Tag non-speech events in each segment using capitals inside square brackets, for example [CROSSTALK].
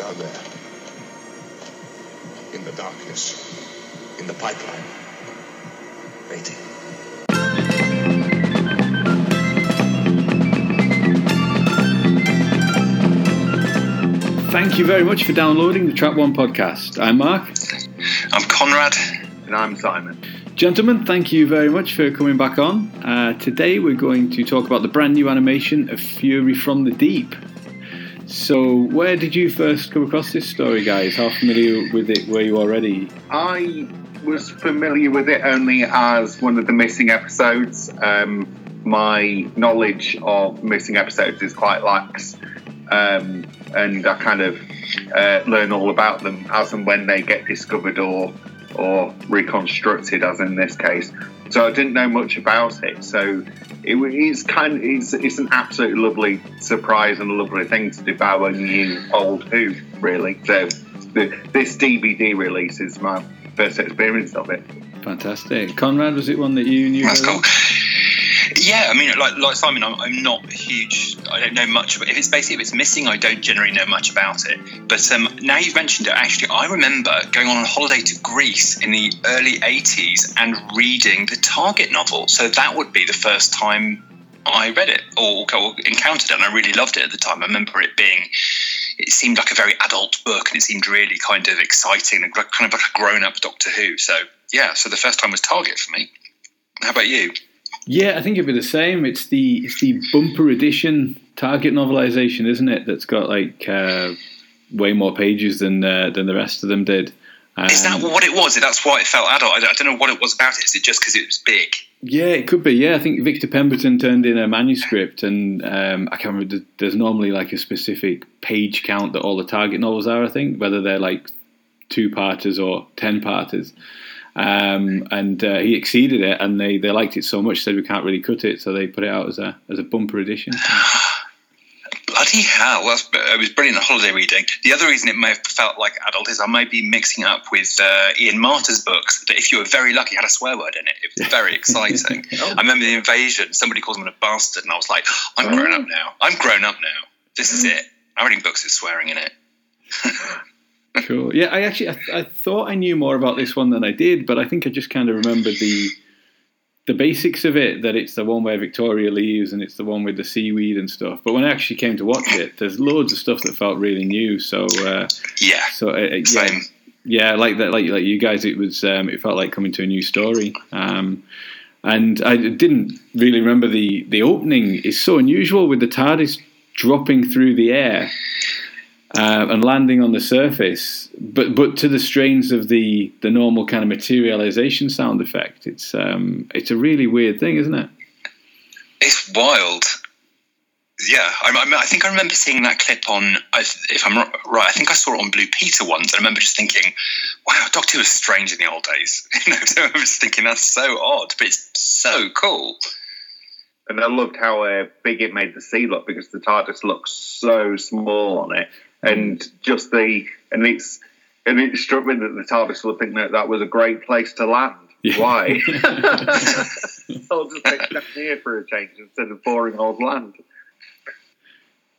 down there. In the darkness. In the pipeline. Waiting. Thank you very much for downloading the Trap One podcast. I'm Mark. I'm Conrad. And I'm Simon. Gentlemen, thank you very much for coming back on. Uh, today we're going to talk about the brand new animation of Fury from the Deep. So, where did you first come across this story, guys? How familiar with it were you already? I was familiar with it only as one of the missing episodes. Um, my knowledge of missing episodes is quite lax, um, and I kind of uh, learn all about them as and when they get discovered or or reconstructed, as in this case. So I didn't know much about it. So it, it's kind of it's, it's an absolutely lovely surprise and a lovely thing to devour new old Who, really. So the, this DVD release is my first experience of it. Fantastic. Conrad, was it one that you knew? That's very cool. Yeah, I mean, like, like Simon, I'm, I'm not huge. I don't know much. About, it. if it's basically if it's missing, I don't generally know much about it. But um, now you've mentioned it, actually, I remember going on a holiday to Greece in the early '80s and reading the Target novel. So that would be the first time I read it or, or encountered it, and I really loved it at the time. I remember it being. It seemed like a very adult book, and it seemed really kind of exciting, and kind of like a grown-up Doctor Who. So yeah, so the first time was Target for me. How about you? Yeah, I think it'd be the same. It's the it's the bumper edition Target novelization, isn't it? That's got like uh, way more pages than uh, than the rest of them did. Um, Is that what it was? That's why it felt adult. I don't, know what it was about it. Is it just because it was big? Yeah, it could be. Yeah, I think Victor Pemberton turned in a manuscript, and um, I can't remember. There's normally like a specific page count that all the Target novels are. I think whether they're like two parters or ten parters. Um, and uh, he exceeded it, and they, they liked it so much, said we can't really cut it, so they put it out as a as a bumper edition. [SIGHS] Bloody hell! That's, it was brilliant holiday reading. The other reason it may have felt like adult is I might be mixing up with uh, Ian Marter's books that, if you were very lucky, had a swear word in it. It was very exciting. [LAUGHS] I remember the invasion. Somebody calls him a bastard, and I was like, I'm grown up now. I'm grown up now. This is it. I'm reading books with swearing in it. [LAUGHS] Cool. Yeah, I actually I, I thought I knew more about this one than I did, but I think I just kind of remembered the the basics of it. That it's the one where Victoria leaves, and it's the one with the seaweed and stuff. But when I actually came to watch it, there's loads of stuff that felt really new. So uh, Yeah. so uh, yeah, Same. yeah, like that, like like you guys, it was um, it felt like coming to a new story. Um, and I didn't really remember the the opening is so unusual with the TARDIS dropping through the air uh, and landing on the surface, but but to the strains of the the normal kind of materialization sound effect. It's um it's a really weird thing, isn't it? It's wild. Yeah, I, I, I think I remember seeing that clip on. I- If I'm right, I think I saw it on Blue Peter once. I remember just thinking, "Wow, Doctor Who was strange in the old days." [LAUGHS] You know, [LAUGHS] so I was thinking that's so odd, but it's so cool. And I loved how uh, big it made the sea look because the TARDIS looks so small on it, and just the and it's and it struck me that the TARDIS would think that that was a great place to land. Yeah. Why? [LAUGHS] [LAUGHS] I'll just take down here for a change instead of boring old land.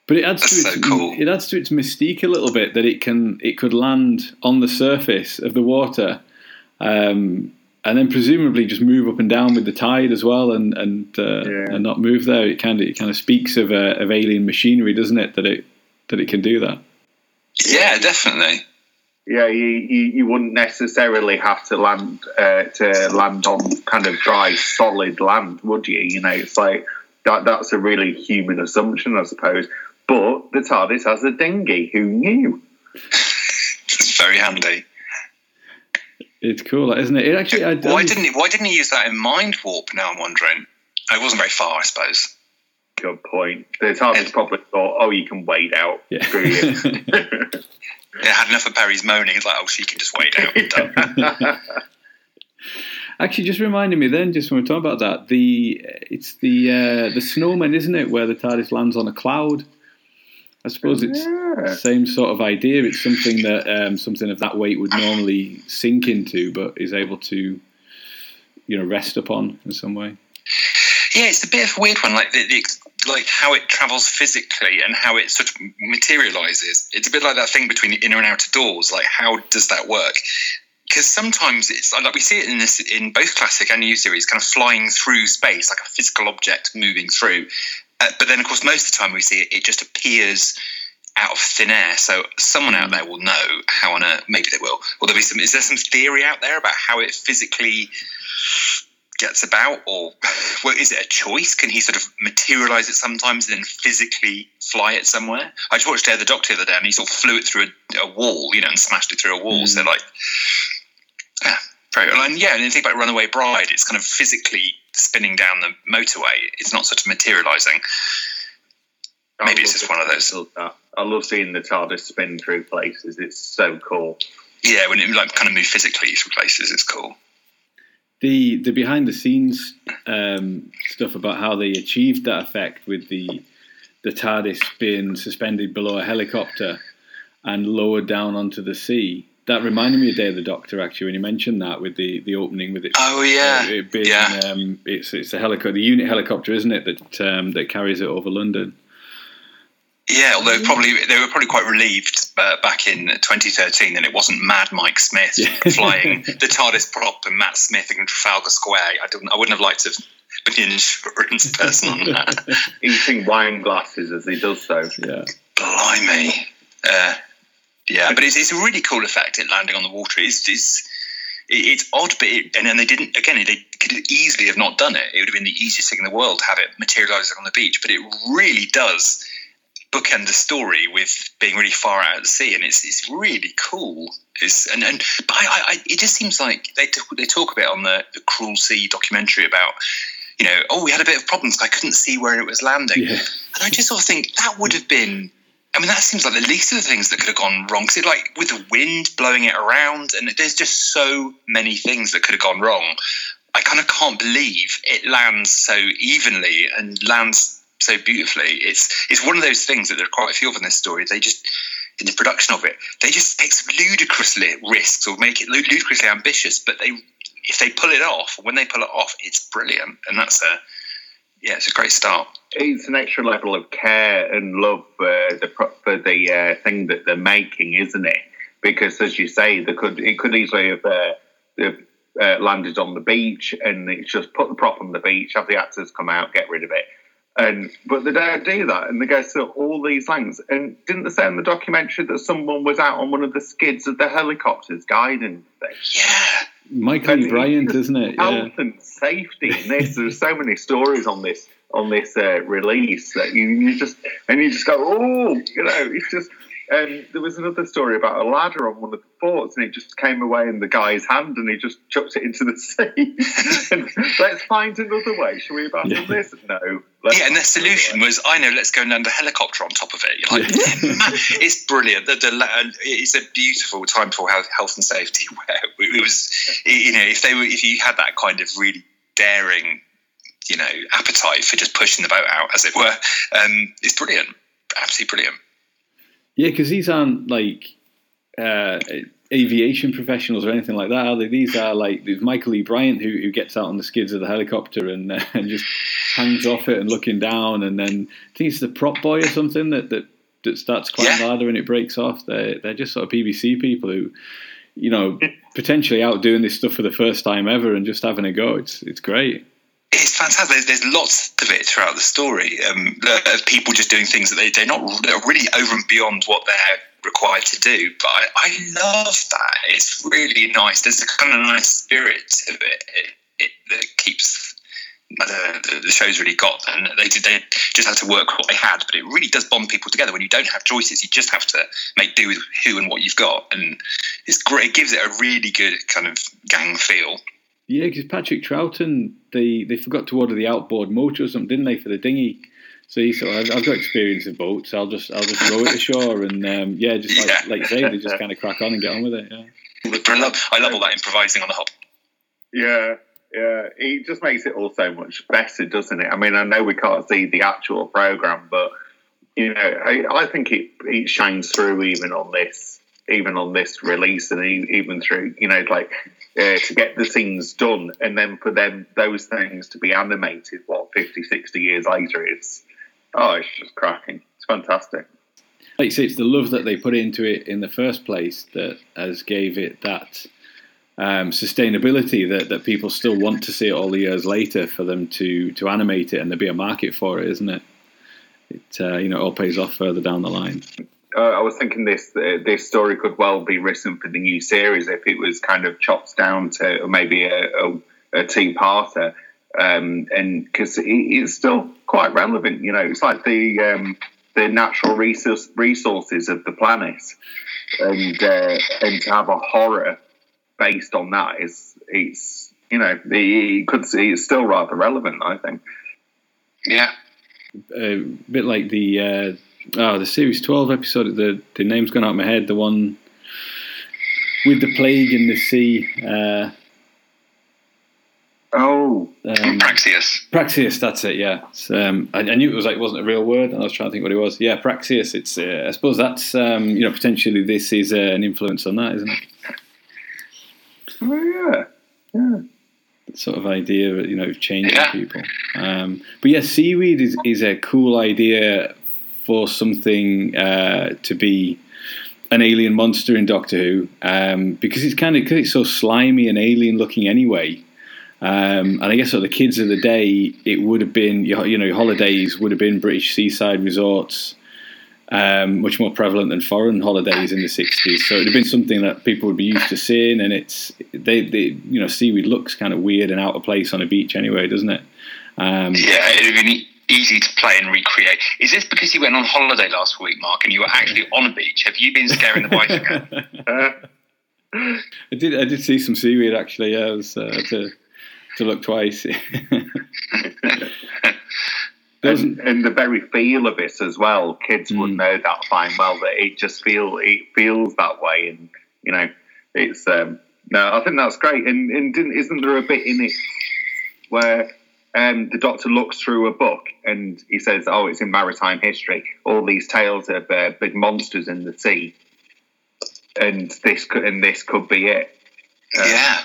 But it adds to its so cool. it adds to its mystique a little bit that it can it could land on the surface of the water, um, and then presumably just move up and down with the tide as well, and and uh, Yeah. and not move there. It kind of it kind of speaks of uh, of alien machinery, doesn't it? That it that it can do that. Yeah, definitely. Yeah, you, you, you wouldn't necessarily have to land uh, to land on kind of dry, solid land, would you? You know, it's like that. That's a really human assumption, I suppose. But the TARDIS has a dinghy. Who knew? It's very handy. It's cool, isn't it? It actually. I, Why didn't he, Why didn't he use that in Mind Warp? Now I'm wondering. It wasn't very far, I suppose. Good point. The TARDIS probably thought, "Oh, you can wait out. Yeah. Screw you." It had enough of Peri's moaning. It's like, oh, she can just wait out. Done. [LAUGHS] Actually, just reminded me then, just when we are talking about that, the it's the uh, the snowman, isn't it, where the TARDIS lands on a cloud? I suppose it's Yeah. the same sort of idea. It's something that um, something of that weight would normally sink into, but is able to, you know, rest upon in some way. Yeah, it's a bit of a weird one. Like the, the, like how it travels physically and how it sort of materializes. It's a bit like that thing between the inner and outer doors. Like, how does that work? Because sometimes it's like we see it in this in both classic and new series, kind of flying through space, like a physical object moving through. Uh, but then, of course, most of the time we see it, it just appears out of thin air. So someone out there will know how on earth. Maybe they will. Will there be some? Is there some theory out there about how it physically gets about, or [LAUGHS] well, is it a choice? Can he sort of materialize it sometimes and then physically fly it somewhere? I just watched Air the Doctor the other day, and he sort of flew it through a, a wall, you know, and smashed it through a wall. Mm. So like, yeah, very well. And yeah, and you think about Runaway Bride, it's kind of physically spinning down the motorway. It's not sort of materializing. Maybe it's just one of those. I love seeing the TARDIS spin through places. It's so cool. Yeah, when it like kind of move physically through places, it's cool the the behind the scenes um, stuff about how they achieved that effect with the the TARDIS being suspended below a helicopter and lowered down onto the sea. That reminded me of Day of the Doctor actually when you mentioned that with the, the opening with it. Oh yeah, uh, it being, yeah. Um, it's it's a helicopter, the unit helicopter, isn't it that um, that carries it over London. Yeah, although probably they were probably quite relieved uh, back in 2013 that it wasn't Mad Mike Smith yeah. [LAUGHS] flying the TARDIS prop and Matt Smith in Trafalgar Square. I didn't. I wouldn't have liked to have been the insurance person on that. [LAUGHS] Eating wine glasses as he does so. Yeah. Blimey. Uh, yeah, but it's, it's a really cool effect. It landing on the water. It's, it's it's odd, but it, and then they didn't. Again, they could easily have not done it. It would have been the easiest thing in the world to have it materialising on the beach. But it really does bookend the story with being really far out at sea, and it's it's really cool. It's, and and but I, I, it just seems like they they talk about on the, the Cruel Sea documentary about you know oh we had a bit of problems I couldn't see where it was landing, yeah. and I just sort of think that would have been. I mean, that seems like the least of the things that could have gone wrong. Because, like, with the wind blowing it around, and there's just so many things that could have gone wrong. I kind of can't believe it lands so evenly and lands so beautifully. It's it's one of those things that there are quite a few of in this story. They just in the production of it, they just take some ludicrous risks or make it ludicrously ambitious. But they, if they pull it off, when they pull it off, it's brilliant, and that's a yeah, it's a great start. It's an extra level of care and love for the for the uh, thing that they're making, isn't it? Because as you say, they could it could easily have uh, uh, landed on the beach, and it's just put the prop on the beach, have the actors come out, get rid of it and but they don't do that, and they go through all these things. And didn't they say in the documentary that someone was out on one of the skids of the helicopters guiding things? Yeah, Michael Briant, isn't it? Health yeah. and safety in this. There's so many stories on this on this uh, release that you, you just and you just go, oh, you know, it's just and there was another story about a ladder on one of the forts, and it just came away in the guy's hand, and he just chucked it into the [LAUGHS] sea. and let's find another way. Shall we battle yeah. this? No. Yeah, and the solution was, I know, let's go and land a helicopter on top of it. Like, yeah. [LAUGHS] it's brilliant. The, the, it's a beautiful time for health and safety. [LAUGHS] Where it was, you know, if they were, if you had that kind of really daring, you know, appetite for just pushing the boat out, as it were, um, it's brilliant. Absolutely brilliant. Yeah, because these aren't like uh, aviation professionals or anything like that, are they? These are like there's Michael E. Briant who, who gets out on the skids of the helicopter and, uh, [LAUGHS] and just hangs off it and looking down, and then I think it's the prop boy or something that that, that starts climbing yeah. ladder and it breaks off. They're they're just sort of BBC people who, you know, potentially out doing this stuff for the first time ever and just having a go. It's it's great it's fantastic. There's, there's, lots of it throughout the story um, of people just doing things that they, they're not they're really over and beyond what they're required to do. But I, I love that. It's really nice. There's a kind of nice spirit of it, it, it that keeps the, the, show's really got. And they they just had to work what they had, but it really does bond people together. When you don't have choices, you just have to make do with who and what you've got, and it's great. It gives it a really good kind of gang feel. Yeah, because Patrick Troughton, they, they forgot to order the outboard motor or something, didn't they, for the dinghy? See, So he said, I've, I've got experience in boats. I'll just I'll just row it ashore, and um, yeah, just like yeah. like you say, they just kind of crack on and get on with it. Yeah, I love I love all that improvising on the hop. Yeah, yeah, it just makes it all so much better, doesn't it? I mean, I know we can't see the actual program, but you know, I, I think it it shines through even on this even on this release, and even through you know like uh, to get the things done and then for them those things to be animated what 50 60 years later it's Oh, it's just cracking. It's fantastic. Like you say, it's the love that they put into it in the first place that has gave it that um, sustainability that, that people still want to see it all the years later for them to to animate it and there be a market for it, isn't it? It uh, you know all pays off further down the line. Uh, I was thinking this uh, this story could well be written for the new series if it was kind of chopped down to maybe a, a, a two parter, um, and because it, it's still quite relevant. You know, it's like the um, the natural resource, resources of the planet, and uh, and to have a horror based on that is it's you know you could see it's still rather relevant. I think. Yeah. A bit like the uh, oh the series twelve episode. The the name's gone out of my head. The one with the plague in the sea. Uh, Oh, um, Praxeus. Praxeus, that's it. Yeah, It's, um, I, I knew it was like wasn't a real word, and I was trying to think what it was. Yeah, Praxeus. It's uh, I suppose that's um, you know potentially this is uh, an influence on that, isn't it? oh yeah, yeah. Sort of idea, you know, of changing Yeah. people. Um, but yeah, seaweed is is a cool idea for something uh, to be an alien monster in Doctor Who um, because it's kind of it's so slimy and alien looking anyway. Um, and I guess for the kids of the day, it would have been you know holidays would have been British seaside resorts, um, much more prevalent than foreign holidays in the sixties. So it'd have been something that people would be used to seeing, and it's they, they you know seaweed looks kind of weird and out of place on a beach anyway, doesn't it? Um, Yeah, it would easy to play and recreate. Is this because you went on holiday last week, Mark, and you were actually on a beach? Have you been scaring the boys again? Uh, I did I did see some seaweed actually. Yeah, I was uh, to to look twice. [LAUGHS] There and, and the very feel of it as well. Kids would Mm. know that fine well that it just feel it feels that way, and you know, it's um, no. I think that's great. And and didn't, isn't there a bit in it where um, the doctor looks through a book and he says, "Oh, it's in maritime history. All these tales of uh, big monsters in the sea, and this could and this could be it." Um, yeah.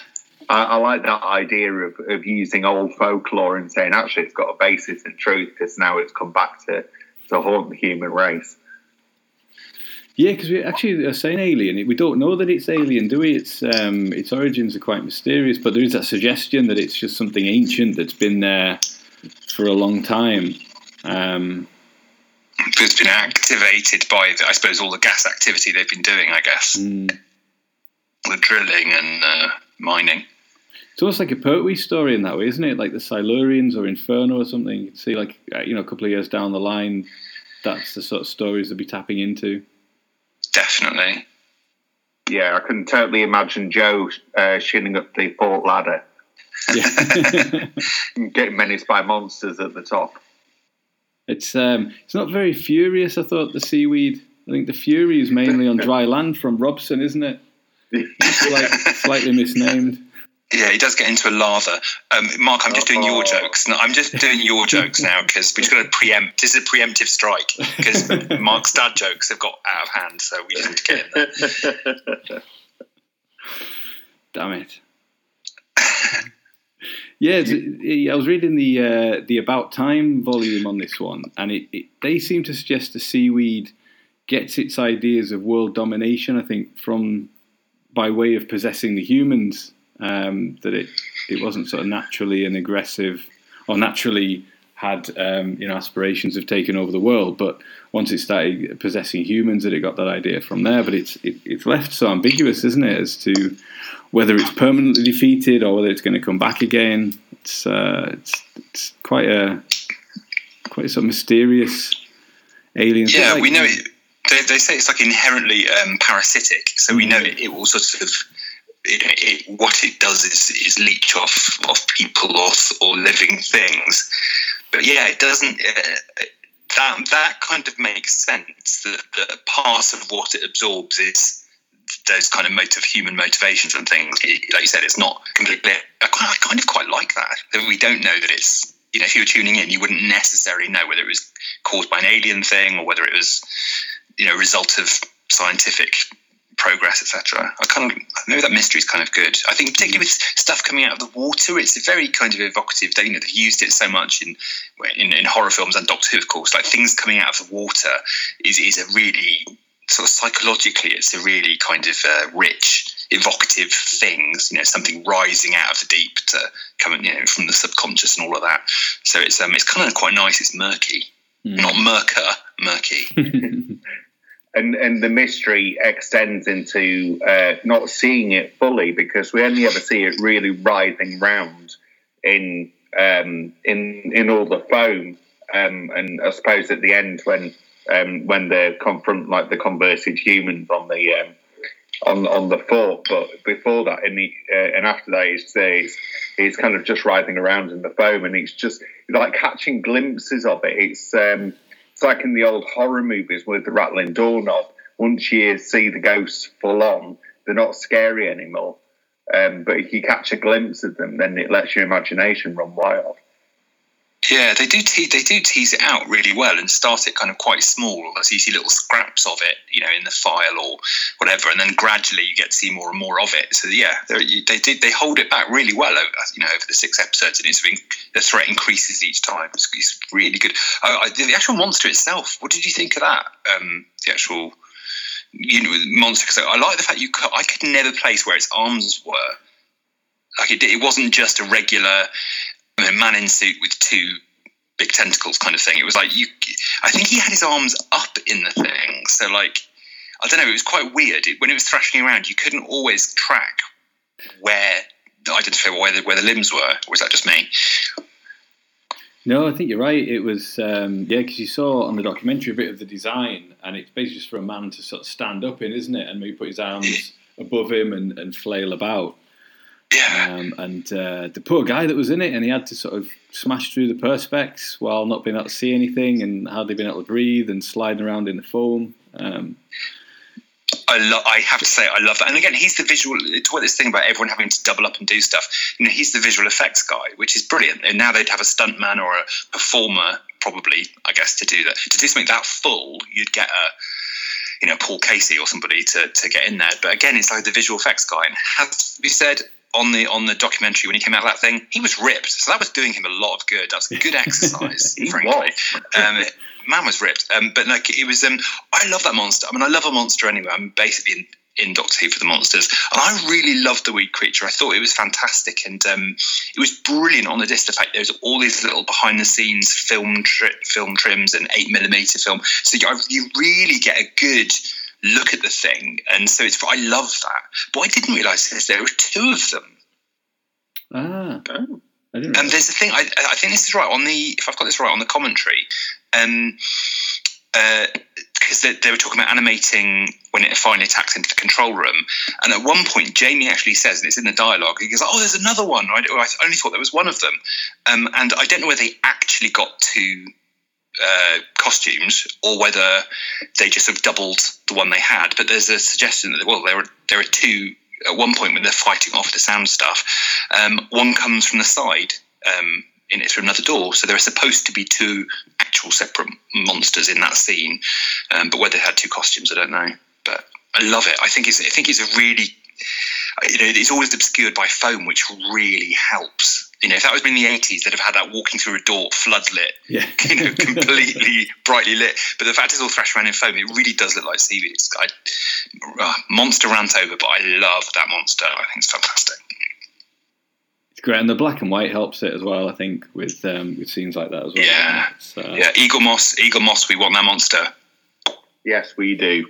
I, I like that idea of, of using old folklore and saying actually it's got a basis in truth because now it's come back to, to haunt the human race. Yeah, because we actually are saying alien. We don't know that it's alien, do we? Its um, its origins are quite mysterious, but there is that suggestion that it's just something ancient that's been there for a long time. Um, It's been activated by, I suppose, all the gas activity they've been doing, I guess. mm. The drilling and uh, mining. It's almost like a Pertwee story in that way, isn't it? Like the Silurians or Inferno or something. You can see, like uh, you know, a couple of years down the line, that's the sort of stories they'll be tapping into. Definitely. Yeah, I can totally imagine Jo uh, shinning up the port ladder Yeah. [LAUGHS] [LAUGHS] getting menaced by monsters at the top. It's um, it's not very furious. I thought the seaweed. I think the fury is mainly on dry land from Robson, isn't it? [LAUGHS] Like slightly misnamed. Yeah, he does get into a lather. Um, Mark, I'm just doing your Oh. jokes. No, I'm just doing your [LAUGHS] jokes now because we've got to preempt. This is a preemptive strike because [LAUGHS] Mark's dad jokes have got out of hand, so we just need to get in there. [LAUGHS] Damn it. yeah, I was reading the uh, the About Time volume on this one, and it, it they seem to suggest the seaweed gets its ideas of world domination. I think from by way of possessing the humans. Um, that it it wasn't sort of naturally an aggressive or naturally had um, you know aspirations of taking over the world, but once it started possessing humans, that it got that idea from there. But it's it, it's left so ambiguous, isn't it, as to whether it's permanently defeated or whether it's going to come back again. It's uh, it's, it's quite a quite a sort of mysterious alien. Yeah, Like- we know it. They, they say it's like inherently um, parasitic, so we know it, it will sort of. It, it, what it does is, is leech off off people or, or living things, but yeah, it doesn't. Uh, that that kind of makes sense. That, that part of what it absorbs is those kind of motive human motivations and things. It, like you said, it's not completely. I kind, I kind of quite like that. That we don't know that it's. You know, if you were tuning in, you wouldn't necessarily know whether it was caused by an alien thing or whether it was, you know, a result of scientific progress, etc. I kind of maybe that mystery is kind of good. I think particularly with stuff coming out of the water, it's a very kind of evocative. They, you know, they've used it so much in, in in horror films and Doctor Who, of course. Like things coming out of the water is is a really sort of psychologically, it's a really kind of uh, rich, evocative things. You know, something rising out of the deep to come, you know, from the subconscious and all of that. So it's um, it's kind of quite nice. It's murky, not murker, murky. [LAUGHS] and and the mystery extends into uh, not seeing it fully because we only ever see it really writhing round in um, in in all the foam. Um, and I suppose at the end when um, when they confront like the converted humans on the um, on on the fort, but before that, in the uh, and after that, he's he's kind of just writhing around in the foam, and he's just like catching glimpses of it. It's um, it's like in the old horror movies with the rattling doorknob. Once you see the ghosts full on, they're not scary anymore. Um, but if you catch a glimpse of them, then it lets your imagination run wild. Yeah, they do te- they do tease it out really well and start it kind of quite small. So you see little scraps of it, you know, in the file or whatever, and then gradually you get to see more and more of it. So yeah, they did they hold it back really well, over, you know, over the six episodes, and it's the threat increases each time. It's, it's really good. The actual monster itself, what did you think of that? Um, the actual you know monster. Because I like the fact you could, I could never place where its arms were. Like it, it wasn't just a regular a man in suit with two big tentacles kind of thing. It was like you. I think he had his arms up in the thing, so like I don't know. It was quite weird it, when it was thrashing around. You couldn't always track where identify where the, where the limbs were. Or was that just me? No, I think you're right. It was um, yeah, because you saw on the documentary a bit of the design, and it's basically just for a man to sort of stand up in, isn't it? And maybe put his arms above him and, and flail about. Yeah. Um, and uh, the poor guy that was in it, and he had to sort of smash through the perspex while not being able to see anything, and hardly they've able to breathe and sliding around in the foam. Um, I love. I have to say, I love that. And again, he's the visual. It's what this thing about everyone having to double up and do stuff. You know, he's the visual effects guy, which is brilliant. And now they'd have a stuntman or a performer, probably, I guess, to do that. To do something that full, you'd get a you know Paul Casey or somebody to, to get in there. But again, it's like the visual effects guy. And has to be said, on the on the documentary when he came out of that thing, he was ripped. So that was doing him a lot of good. That's good [LAUGHS] exercise, frankly. Um, man was ripped. Um, but like it was. Um, I love that monster. I mean, I love a monster anyway. I'm basically in, in Doctor Who for the monsters, and I really loved the weed creature. I thought it was fantastic, and um, it was brilliant on the disc effect. There's all these little behind the scenes film tri- film trims and eight millimeter film, so you, you really get a good look at the thing, and so it's. I love that, but I didn't realise there were two of them. Ah, oh. and there's a thing. I, I, think this is right on the. If I've got this right on the commentary, um, because uh, they, they, were talking about animating when it finally attacks into the control room, and at one point Jamie actually says, and it's in the dialogue, he goes, "Oh, there's another one." I, I only thought there was one of them, um, and I don't know whether they actually got to uh, costumes or whether they just have doubled the one they had. But there's a suggestion that well, there are there are two at one point when they're fighting off the sound stuff. Um, one comes from the side. Um, in it through another door, so there are supposed to be two actual separate monsters in that scene. Um, but whether they had two costumes, I don't know. But I love it. I think it's I think it's a really you know it's always obscured by foam, which really helps you know, if that was in the eighties, they'd have had that walking through a door, floodlit, yeah. [LAUGHS] you know, completely [LAUGHS] brightly lit. But the fact it's all thrashed around in foam, it really does look like seaweed. It's I, uh, monster rant over, but I love that monster. I think it's fantastic. It's great, and the black and white helps it as well. I think with um, with scenes like that as well. Yeah, uh, yeah. Eaglemoss, Eagle Moss, we want that monster. Yes, we do.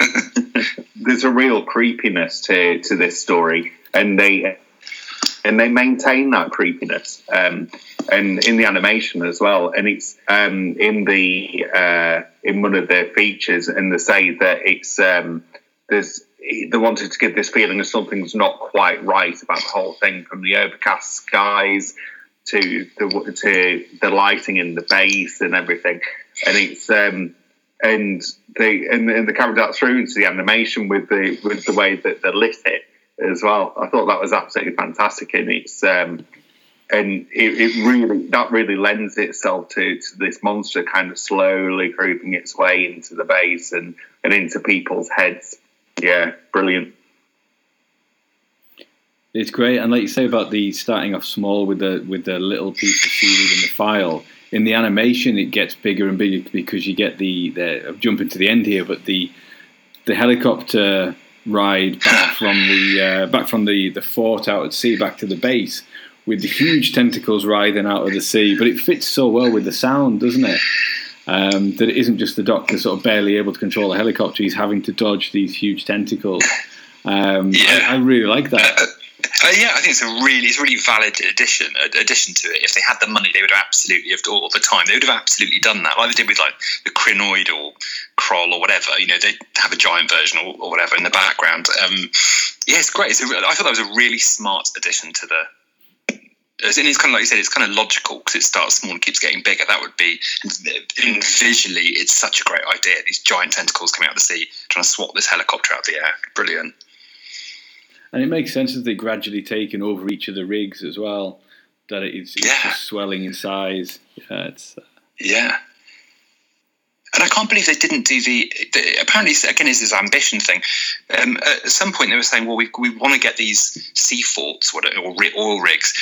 [LAUGHS] There's a real creepiness to to this story, and they and they maintain that creepiness um, and in the animation as well. And it's um, in the uh, in one of their features and they say that it's um, there's they wanted to give this feeling of something's not quite right about the whole thing from the overcast skies to the to the lighting in the base and everything. And it's um, and they and, and they carried that through into the animation with the with the way that they lit it as well. I thought that was absolutely fantastic, and it's um, and it, it, really that really lends itself to, to this monster kind of slowly creeping its way into the base and, and into people's heads. Yeah, brilliant. It's great, and like you say about the starting off small with the with the little piece of seaweed in the file. In the animation, it gets bigger and bigger because you get the, the I'm jumping to the end here, but the the helicopter ride back [SIGHS] from the uh, back from the, the fort out at sea back to the base with the huge tentacles writhing out of the sea. But it fits so well with the sound, doesn't it? Um, that it isn't just the doctor sort of barely able to control the helicopter; he's having to dodge these huge tentacles. Um, Yeah. I, I really like that. Uh, yeah, I think it's a really, it's a really valid addition. uh, Addition to it, if they had the money, they would have absolutely, have all the time, they would have absolutely done that, like they did with like the Crinoid or Kroll or whatever. You know, they have a giant version or, or whatever in the background. Um, yeah, it's great. It's a, I thought that was a really smart addition to the. In, it's kind of like you said, it's kind of logical because it starts small and keeps getting bigger. That would be, and visually, it's such a great idea. These giant tentacles coming out of the sea, trying to swat this helicopter out of the air. Brilliant. And it makes sense as they're gradually taken over each of the rigs as well. That it's, it's Yeah. just swelling in size. Yeah, it's uh, Yeah. And I can't believe they didn't do the. the apparently, again, it's this ambition thing. Um, at some point, they were saying, "Well, we, we want to get these sea forts what- or oil rigs,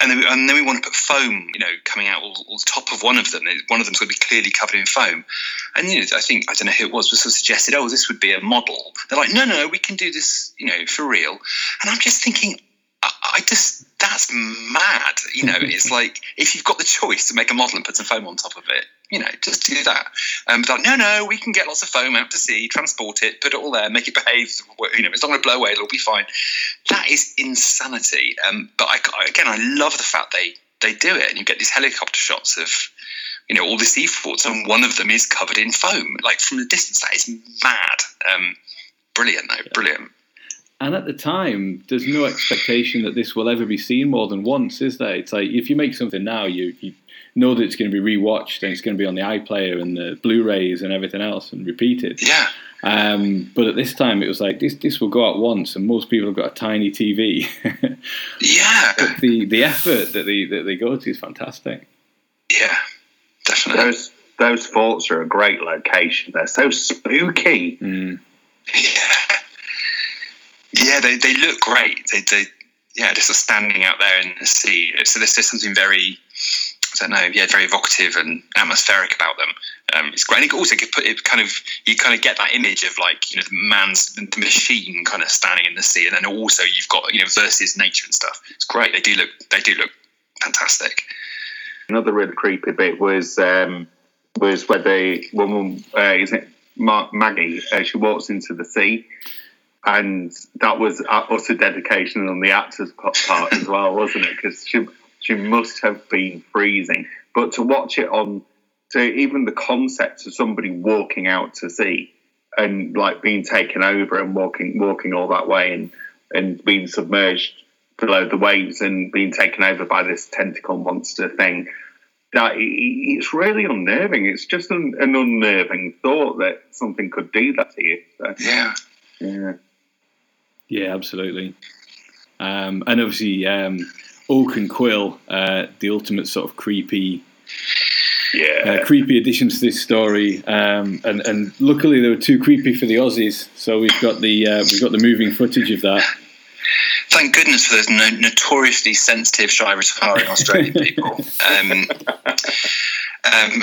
and then, we, and then we want to put foam, you know, coming out all, all the top of one of them. One of them's going to be clearly covered in foam." And you know, I think I don't know who it was, was sort of suggested, "Oh, this would be a model." They're like, "No, no, we can do this, you know, for real." And I'm just thinking, I, just that's mad. You know, it's [LAUGHS] like if you've got the choice to make a model and put some foam on top of it, you know, just do that. Um, but like, no, no, we can get lots of foam out to sea, transport it, put it all there, make it behave. You know, it's not going to blow away; it'll be fine. That is insanity. Um, but I, again, I love the fact they they do it, and you get these helicopter shots of. You know all the sea forts, and one of them is covered in foam. Like from the distance, that is mad. Um, brilliant, though, brilliant. And at the time, there's no expectation that this will ever be seen more than once, is there? It's like if you make something now, you, you know that it's going to be rewatched and it's going to be on the iPlayer and the Blu-rays and everything else and repeated. Yeah, Um, but at this time, it was like this. This will go out once, and most people have got a tiny TV. [LAUGHS] yeah, [LAUGHS] but the the effort that they that they go to is fantastic. yeah, definitely. Those those forts are a great location. They're so spooky. Mm. Yeah, yeah, they, they look great. They, they yeah, just are standing out there in the sea. So there's just something very, I don't know, yeah, very evocative and atmospheric about them. Um, it's great. And it also put it kind of you kind of get that image of like you know the man's the machine kind of standing in the sea, and then also you've got you know versus nature and stuff. It's great. They do look they do look fantastic. Another really creepy bit was um, was where the woman uh, is it Ma- Maggie? Uh, she walks into the sea, and that was utter dedication on the actor's part as well, wasn't it? Because she she must have been freezing. But to watch it on, to even the concept of somebody walking out to sea and like being taken over and walking walking all that way and and being submerged below the waves and being taken over by this tentacle monster thing. That it's really unnerving. It's just an, an unnerving thought that something could do that to you. So, Yeah, yeah. Yeah, absolutely. Um, and obviously, um, Oak and Quill, uh, the ultimate sort of creepy, Yeah. uh, creepy additions to this story. Um, and, and luckily, they were too creepy for the Aussies, so we've got the uh, we've got the moving footage of that. thank goodness for those no- notoriously sensitive, shy, retiring Australian people. [LAUGHS] Um, [LAUGHS] and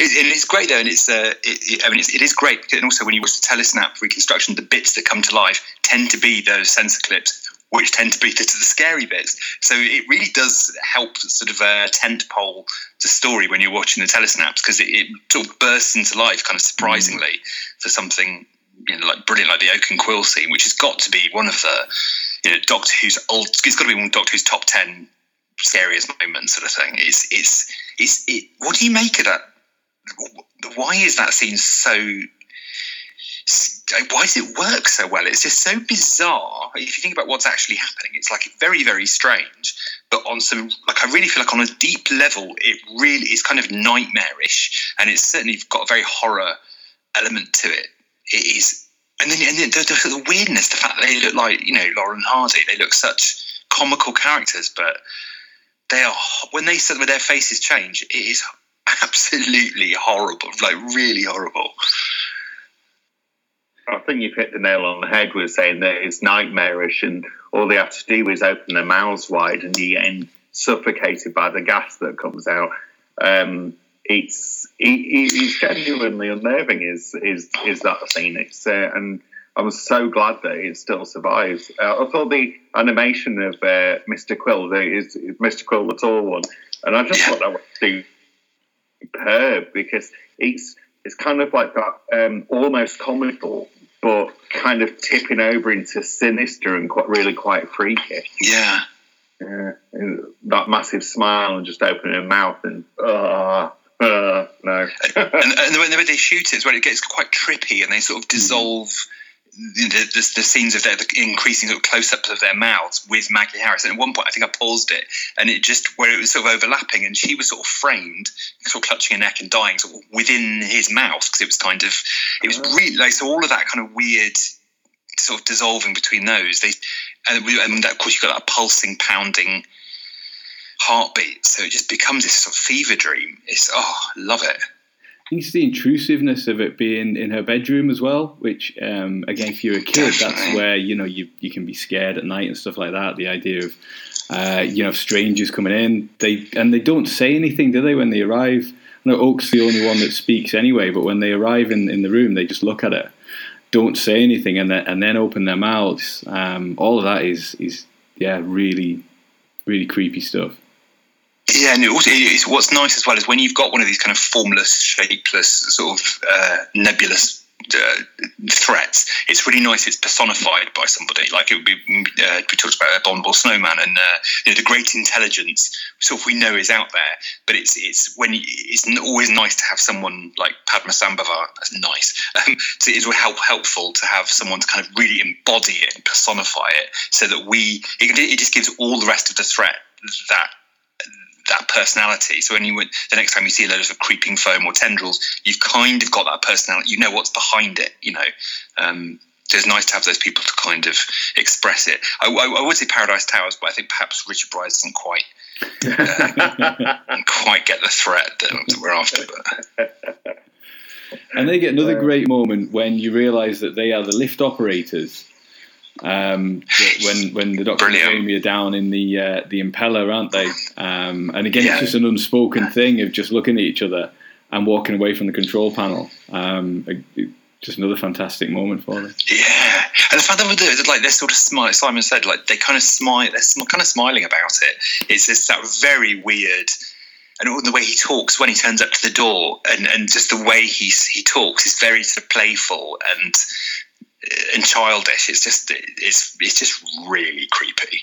it's great though, and it's uh, it, I mean it's, it is great. And also, when you watch the telesnap reconstruction, the bits that come to life tend to be those sensor clips, which tend to be the, the scary bits. So it really does help sort of uh, tent pole the story when you're watching the telesnaps because it, it sort of bursts into life kind of surprisingly for something you know, like brilliant like the Oak and Quill scene, which has got to be one of the you know Doctor Who's old. It's got to be one of Doctor Who's top ten scariest moment sort of thing. It's it's it's it. What do you make of that? Why is that scene so? Why does it work so well? It's just so bizarre. If you think about what's actually happening, it's like very, very strange. But on some, like, I really feel like on a deep level, it really is kind of nightmarish, and it's certainly got a very horror element to it. It is, and then and then the, the, the weirdness, the fact that they look like you know Laurel and Hardy, they look such comical characters, but they are when they when their faces change, it is [LAUGHS] absolutely horrible, like really horrible. I think you've hit the nail on the head with saying that it's nightmarish and all they have to do is open their mouths wide and you're getting suffocated by the gas that comes out. Um, it's it, it's genuinely unnerving. Is is is that scene? It's uh, and I'm so glad that it still survives. Uh, I thought the animation of uh, Mr. Quill the, is, is Mr. Quill the tall one, and I just thought that was superb because it's it's kind of like that um, almost comical, but kind of tipping over into sinister and quite really quite freaky. Yeah. Yeah, that massive smile and just opening her mouth and uh, uh, no. and, and [LAUGHS] the, way, they shoot it is when it gets quite trippy and they sort of dissolve the, the, the scenes of their the increasing sort of close-ups of their mouths with Maggie Harris. And at one point, I think I paused it, and it just where it was sort of overlapping, and she was sort of framed, sort of clutching her neck and dying, sort of within his mouth because it was kind of it was oh. really like so all of that kind of weird sort of dissolving between those. They and, we, and of course you've got that pulsing, pounding heartbeat. So it just becomes this sort of fever dream. It's oh, love it. I think it's the intrusiveness of it being in her bedroom as well, which um, again, if you're a kid, that's where you know you, you can be scared at night and stuff like that. The idea of uh, you know strangers coming in, they and they don't say anything, do they, when they arrive? I know Oak's the only one that speaks anyway, but when they arrive in, in the room, they just look at it, don't say anything, and then and then open their mouths. Um, all of that is is yeah, really, really creepy stuff. Yeah, and it also, it's, what's nice as well is when you've got one of these kind of formless, shapeless, sort of uh, nebulous uh, threats. It's really nice. It's personified by somebody. Like it would be, uh, we talked about Abominable Snowman and uh, you know, the great intelligence. Sort of we know is out there, but it's it's when you, it's always nice to have someone like Padma Padmasambhava. That's nice. Um, [LAUGHS] so it's help helpful to have someone to kind of really embody it and personify it, so that we it, it just gives all the rest of the threat that that personality. So when you the next time you see a load of creeping foam or tendrils, you've kind of got that personality. You know what's behind it. You know. Um, so it's nice to have those people to kind of express it. I, I, I would say Paradise Towers, but I think perhaps Richard Briers doesn't quite uh, [LAUGHS] quite get the threat that we're after. But. And they get another great moment when you realise that they are the lift operators. Um, when when the Doctor and Jamie are down in the uh, the impeller, aren't they? Um, and again, Yeah. it's just an unspoken thing of just looking at each other and walking away from the control panel. Um, just another fantastic moment for them. Yeah, and the fact that they're like they're sort of smile. Simon said like they kind of smile. They're sm- kind of smiling about it. It's just that very weird, and the way he talks when he turns up to the door, and, and just the way he he talks is very sort of playful and and childish. It's just it's it's just really creepy.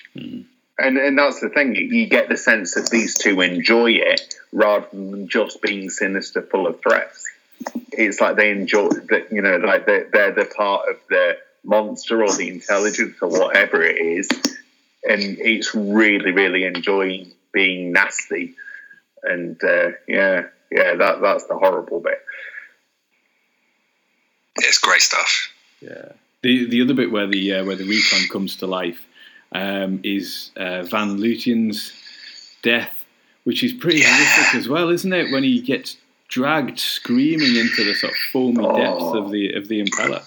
And and that's the thing. You get the sense that these two enjoy it rather than just being sinister, full of threats. It's like they enjoy that. You know, like they're, they're the part of the monster or the intelligence or whatever it is, and it's really, really enjoying being nasty. And uh, yeah, yeah, that that's the horrible bit. It's great stuff. Yeah. The the other bit where the uh, where the recon comes to life um, is uh, Van Lutyens's death, which is pretty Yeah. horrific as well, isn't it? When he gets dragged screaming into the sort of foamy depths of the of the impeller.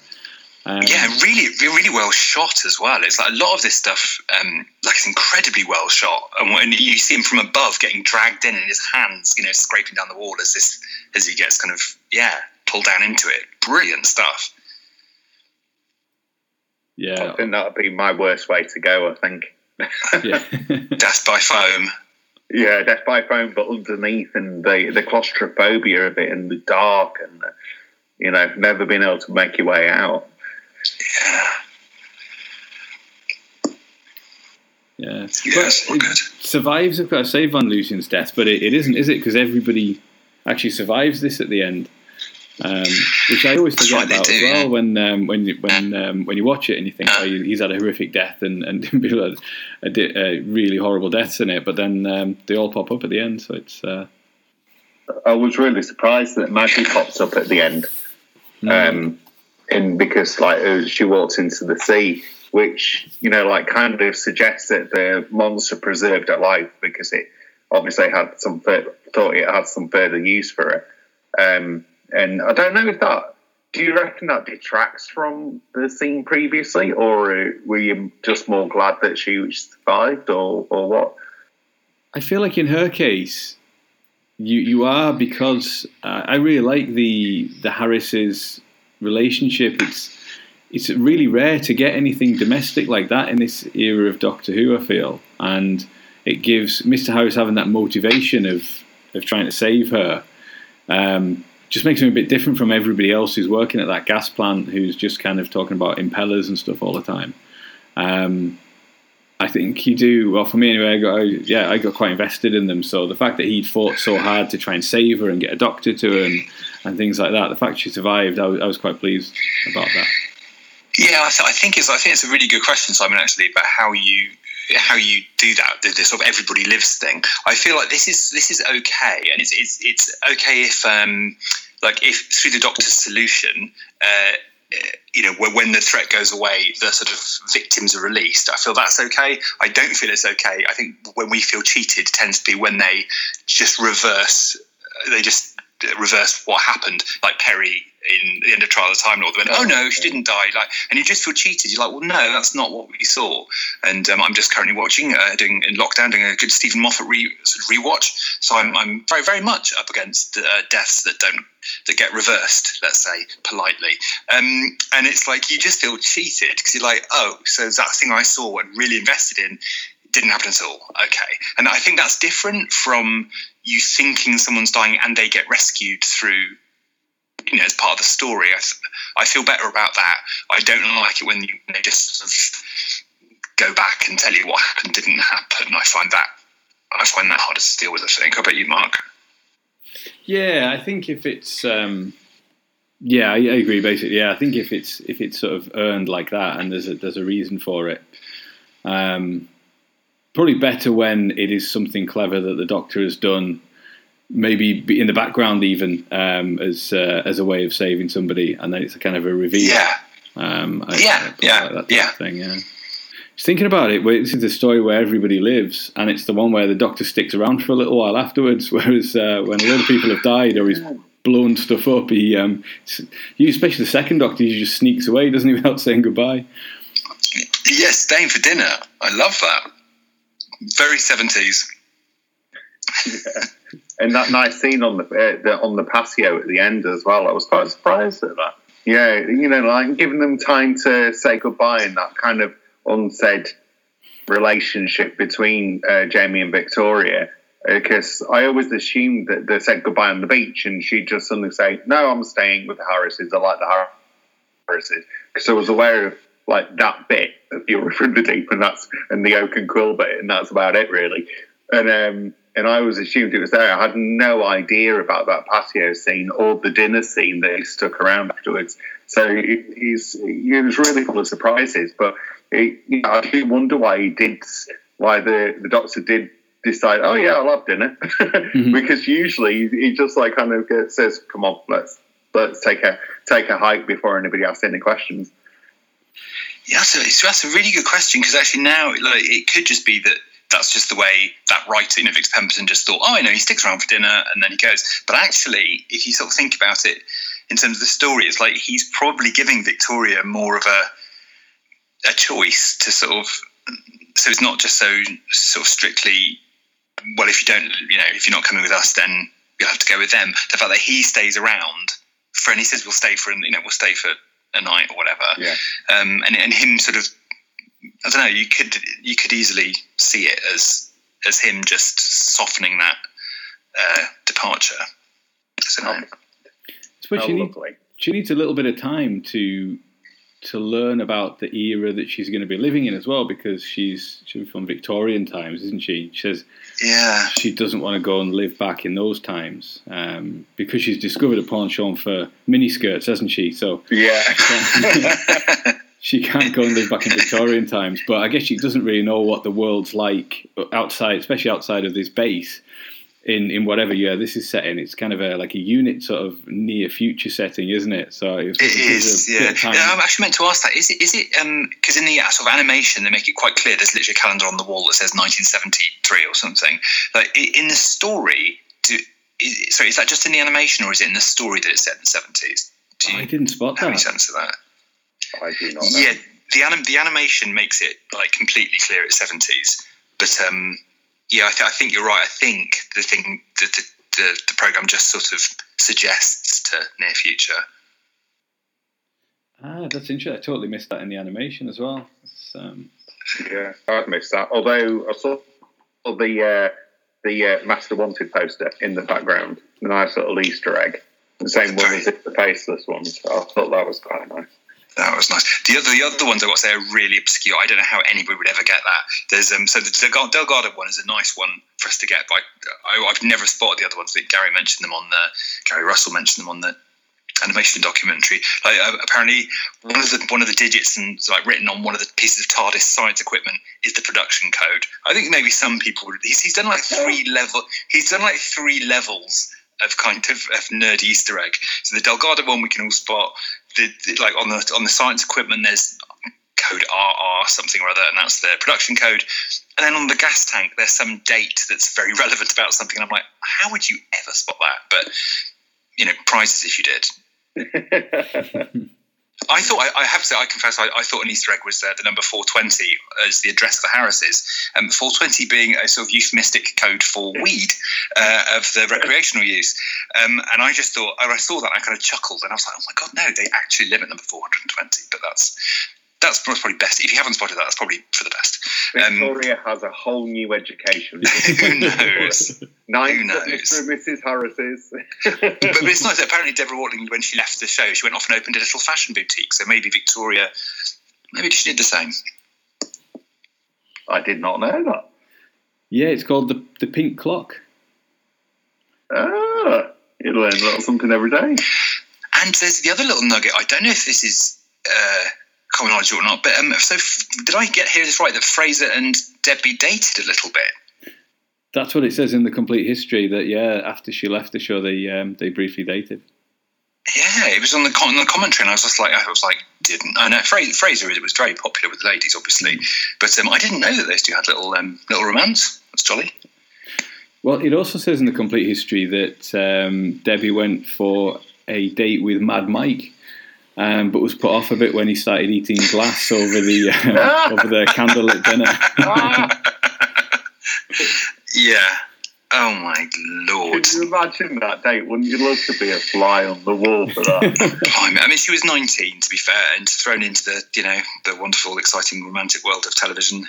Um, Yeah, really, really well shot as well. It's like a lot of this stuff, um, like it's incredibly well shot, and when you see him from above getting dragged in, and his hands, you know, scraping down the wall as this as he gets kind of yeah pulled down into it. Brilliant stuff. Yeah, I think that would be my worst way to go. I think. yeah. [LAUGHS] Death by foam. Yeah, death by phone, but underneath, and the the claustrophobia of it, and the dark, and the, you know, never been able to make your way out. Yeah, Yes, But we're it good. survives. I've got to say Van Lutyens's death, but it, it isn't, is it? Because everybody actually survives this at the end, um, which I always forget about do, as well. yeah. When um, when you, when um, when you watch it and you think, oh, he's had a horrific death and and [LAUGHS] people had a, uh, really horrible deaths in it, but then um, they all pop up at the end, so it's. Uh, I was really surprised that Maggie pops up at the end, um, and because like uh, she walks into the sea, which you know, like kind of suggests that the monster preserved her life because it obviously had some thought it had some further use for it. And I don't know if that do you reckon that detracts from the scene previously, or were you just more glad that she survived, or, or what? I feel like in her case, you you are because uh, I really like the the Harris's relationship. It's it's really rare to get anything domestic like that in this era of Doctor Who. I feel, and it gives Mr. Harris having that motivation of of trying to save her. Um, just makes him a bit different from everybody else who's working at that gas plant, who's just kind of talking about impellers and stuff all the time. Um, I think you do well for me anyway. I got I, yeah, I got quite invested in them. So the fact that he'd fought so hard to try and save her and get a doctor to her and, and things like that, the fact she survived, I was, I was quite pleased about that. Yeah, I, th- I, think it's I think it's a really good question, Simon. Actually, about how you how you do that, the, the, sort of everybody lives thing. I feel like this is this is okay, and it's it's it's okay if um like if through the doctor's solution. Uh, you know, when the threat goes away, the sort of victims are released. I feel that's okay. I don't feel it's okay. I think when we feel cheated tends to be when they just reverse. They just reverse what happened, like Peri in the end of Trial of Time Lord. They went, oh, no, she didn't die. Like, and you just feel cheated. You're like, well, no, that's not what we saw. And um, I'm just currently watching, uh, doing in lockdown, doing a good Steven Moffat re, sort of rewatch. So I'm, I'm very, very much up against uh, deaths that don't that get reversed. Let's say politely. Um, and it's like you just feel cheated because you're like, oh, so that thing I saw and really invested in didn't happen at all. Okay. And I think that's different from you thinking someone's dying and they get rescued through, you know, as part of the story. I, I feel better about that. I don't like it when you, they just sort of go back and tell you what happened didn't happen. I find that I find that harder to deal with. I think. How about you, Mark? Yeah, I think if it's. Um yeah, I, I, agree. Basically, yeah, I think if it's if it's sort of earned like that, and there's a, there's a reason for it, um, probably better when it is something clever that the Doctor has done, maybe in the background even um, as uh, as a way of saving somebody, and then it's a kind of a reveal. Yeah, um, I, yeah, I yeah, like yeah. Thing, yeah. Just thinking about it, this is the story where everybody lives, and it's the one where the Doctor sticks around for a little while afterwards. [LAUGHS] Whereas uh, when a lot of people have died or he's blown stuff up, he, um, especially the second Doctor, he just sneaks away, doesn't he, without saying goodbye. Yes, staying for dinner. I love that very seventies. And that nice scene on the, uh, the, on the patio at the end as well. I was quite surprised at that. Yeah, you know, like giving them time to say goodbye and that kind of unsaid relationship between uh, Jamie and Victoria. Because uh, I always assumed that they said goodbye on the beach, and she'd just suddenly say, "No, I'm staying with the Harrises. I like the Harrises." Because I was aware of like that bit of Fury [LAUGHS] from the Deep, and that's and the Oak and Quill bit, and that's about it really. And um, and I always assumed it was there. I had no idea about that patio scene or the dinner scene that he stuck around afterwards. So he's he was really full of surprises. But you know, I do wonder why he did, why the the doctor did decide. Oh yeah, I'll have dinner, mm-hmm. [LAUGHS] because usually he just like kind of gets, says, "Come on, let's let's take a take a hike before anybody asks any questions." Yeah, so that's a really good question because actually now like, it could just be that that's just the way that writer, you know, Vix Pemberton just thought, oh, I know, he sticks around for dinner and then he goes. But actually, if you sort of think about it in terms of the story, it's like he's probably giving Victoria more of a a choice to sort of. So it's not just so sort of strictly. Well, if you don't, you know, if you're not coming with us, then you'll have to go with them. The fact that he stays around for, and he says we'll stay for, you know, we'll stay for a night or whatever. Yeah. Um, and and him sort of, I don't know. You could you could easily see it as as him just softening that uh, departure. So, I suppose she, need, she needs a little bit of time to to learn about the era that she's going to be living in as well, because she's she's from Victorian times, isn't she? She says, yeah, she doesn't want to go and live back in those times um, because she's discovered a penchant for miniskirts, hasn't she? So yeah. [LAUGHS] [LAUGHS] she can't go and live back in Victorian times, but I guess she doesn't really know what the world's like outside, especially outside of this base in in whatever year this is set in. It's kind of a like a unit sort of near future setting, isn't it? So it is. Yeah. yeah. I'm actually meant to ask that. Is it? Is it? Because um, in the sort of animation, they make it quite clear. There's literally a calendar on the wall that says 1973 or something. Like in the story, do, is, sorry, is that just in the animation or is it in the story that it's set in the 70s? Do you I didn't spot have any that. sense of that? I do not know. Yeah, the anim- the animation makes it like completely clear it's seventies. But um, yeah, I, th- I think you're right. I think the thing the, the the the program just sort of suggests to near future. Ah, that's interesting. I totally missed that in the animation as well. Um, Yeah, I'd missed that. Although I saw the uh, the uh, Master Wanted poster in the background, a nice little Easter egg. The same one as the Faceless one. So I thought that was quite nice. That was nice. The other, the other ones I got to say are really obscure. I don't know how anybody would ever get that. There's um, so the Delgado one is a nice one for us to get, but I, I, I've never spotted the other ones. Gary mentioned them on the Gary Russell mentioned them on the animation documentary. Like uh, apparently one of the one of the digits and like written on one of the pieces of TARDIS science equipment is the production code. I think maybe some people would- he's, he's done like three level he's done like three levels of kind of, of nerd Easter egg. So the Delgado one we can all spot. Like on the on the science equipment there's code RR something or other, and that's the production code. And then on the gas tank, there's some date that's very [LAUGHS] relevant about something. And I'm like, how would you ever spot that? But you know, prizes if you did. [LAUGHS] I thought, I, I have to say, I confess, I, I thought an Easter egg was uh, the number 420 as the address of the Harrises. Um, 420 being a sort of euphemistic code for weed uh, of the recreational use. Um, and I just thought, I saw that, I kind of chuckled and I was like, oh my God, no, they actually live at number 420. But that's that's probably best. If you haven't spotted that, that's probably for the best. Um, Victoria has a whole new education. [LAUGHS] who knows? [LAUGHS] Nine Who knows? Mr. and Mrs. Harris's. but, [LAUGHS] but it's nice that apparently Deborah Watling, when she left the show, she went off and opened a little fashion boutique. So maybe Victoria, maybe she did the same. I did not know that. yeah, it's called the the Pink Clock. Ah, you learn a little something every day. And there's the other little nugget. I don't know if this is uh, common knowledge or not, but um, so f- did I get here this right that Frazer and Debbie dated a little bit? That's what it says in the complete history. That yeah, after she left the show, they um, they briefly dated. Yeah, it was on the, on the commentary, and I was just like, I was like, didn't I know Fra- Frazer was very popular with ladies, obviously, but um, I didn't know that those two had little um, little romance. That's jolly. Well, it also says in the complete history that um, Debbie went for a date with Mad Mike, um, but was put off a bit when he started eating glass over the uh, [LAUGHS] over the candlelit dinner. [LAUGHS] Yeah. Oh my lord. Could you imagine that date? Wouldn't you love to be a fly on the wall for that? [LAUGHS] I mean, she was 19, to be fair, and thrown into the, you know, the wonderful, exciting, romantic world of television.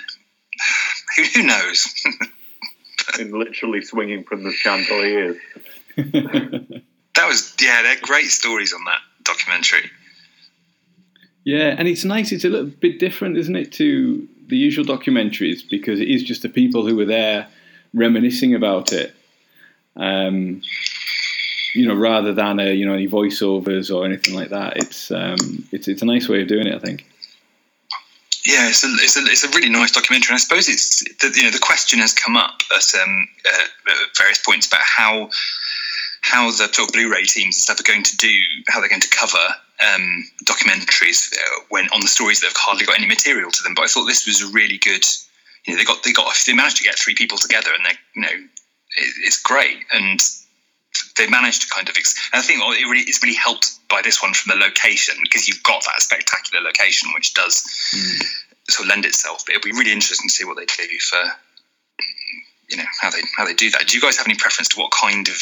[SIGHS] Who, who knows? and literally swinging from the chandeliers. that was, yeah, they're great stories on that documentary. Yeah, and it's nice. It's a little bit different, isn't it, to the usual documentaries because it is just the people who were there reminiscing about it. Um, you know, rather than a, you know any voiceovers or anything like that. It's um, it's it's a nice way of doing it, I think. Yeah, it's a, it's a, it's a really nice documentary. And I suppose it's the, you know the question has come up at, um, uh, at various points about how how the Blu-ray teams and stuff are going to do how they're going to cover um, documentaries when on the stories that have hardly got any material to them. But I thought this was a really good. You know, they got they got they managed to get three people together, and they you know it, it's great, and they managed to kind of. Ex- and I think it really it's really helped by this one from the location because you've got that spectacular location, which does Mm. sort of lend itself. But it'll be really interesting to see what they do for you know how they how they do that. Do you guys have any preference to what kind of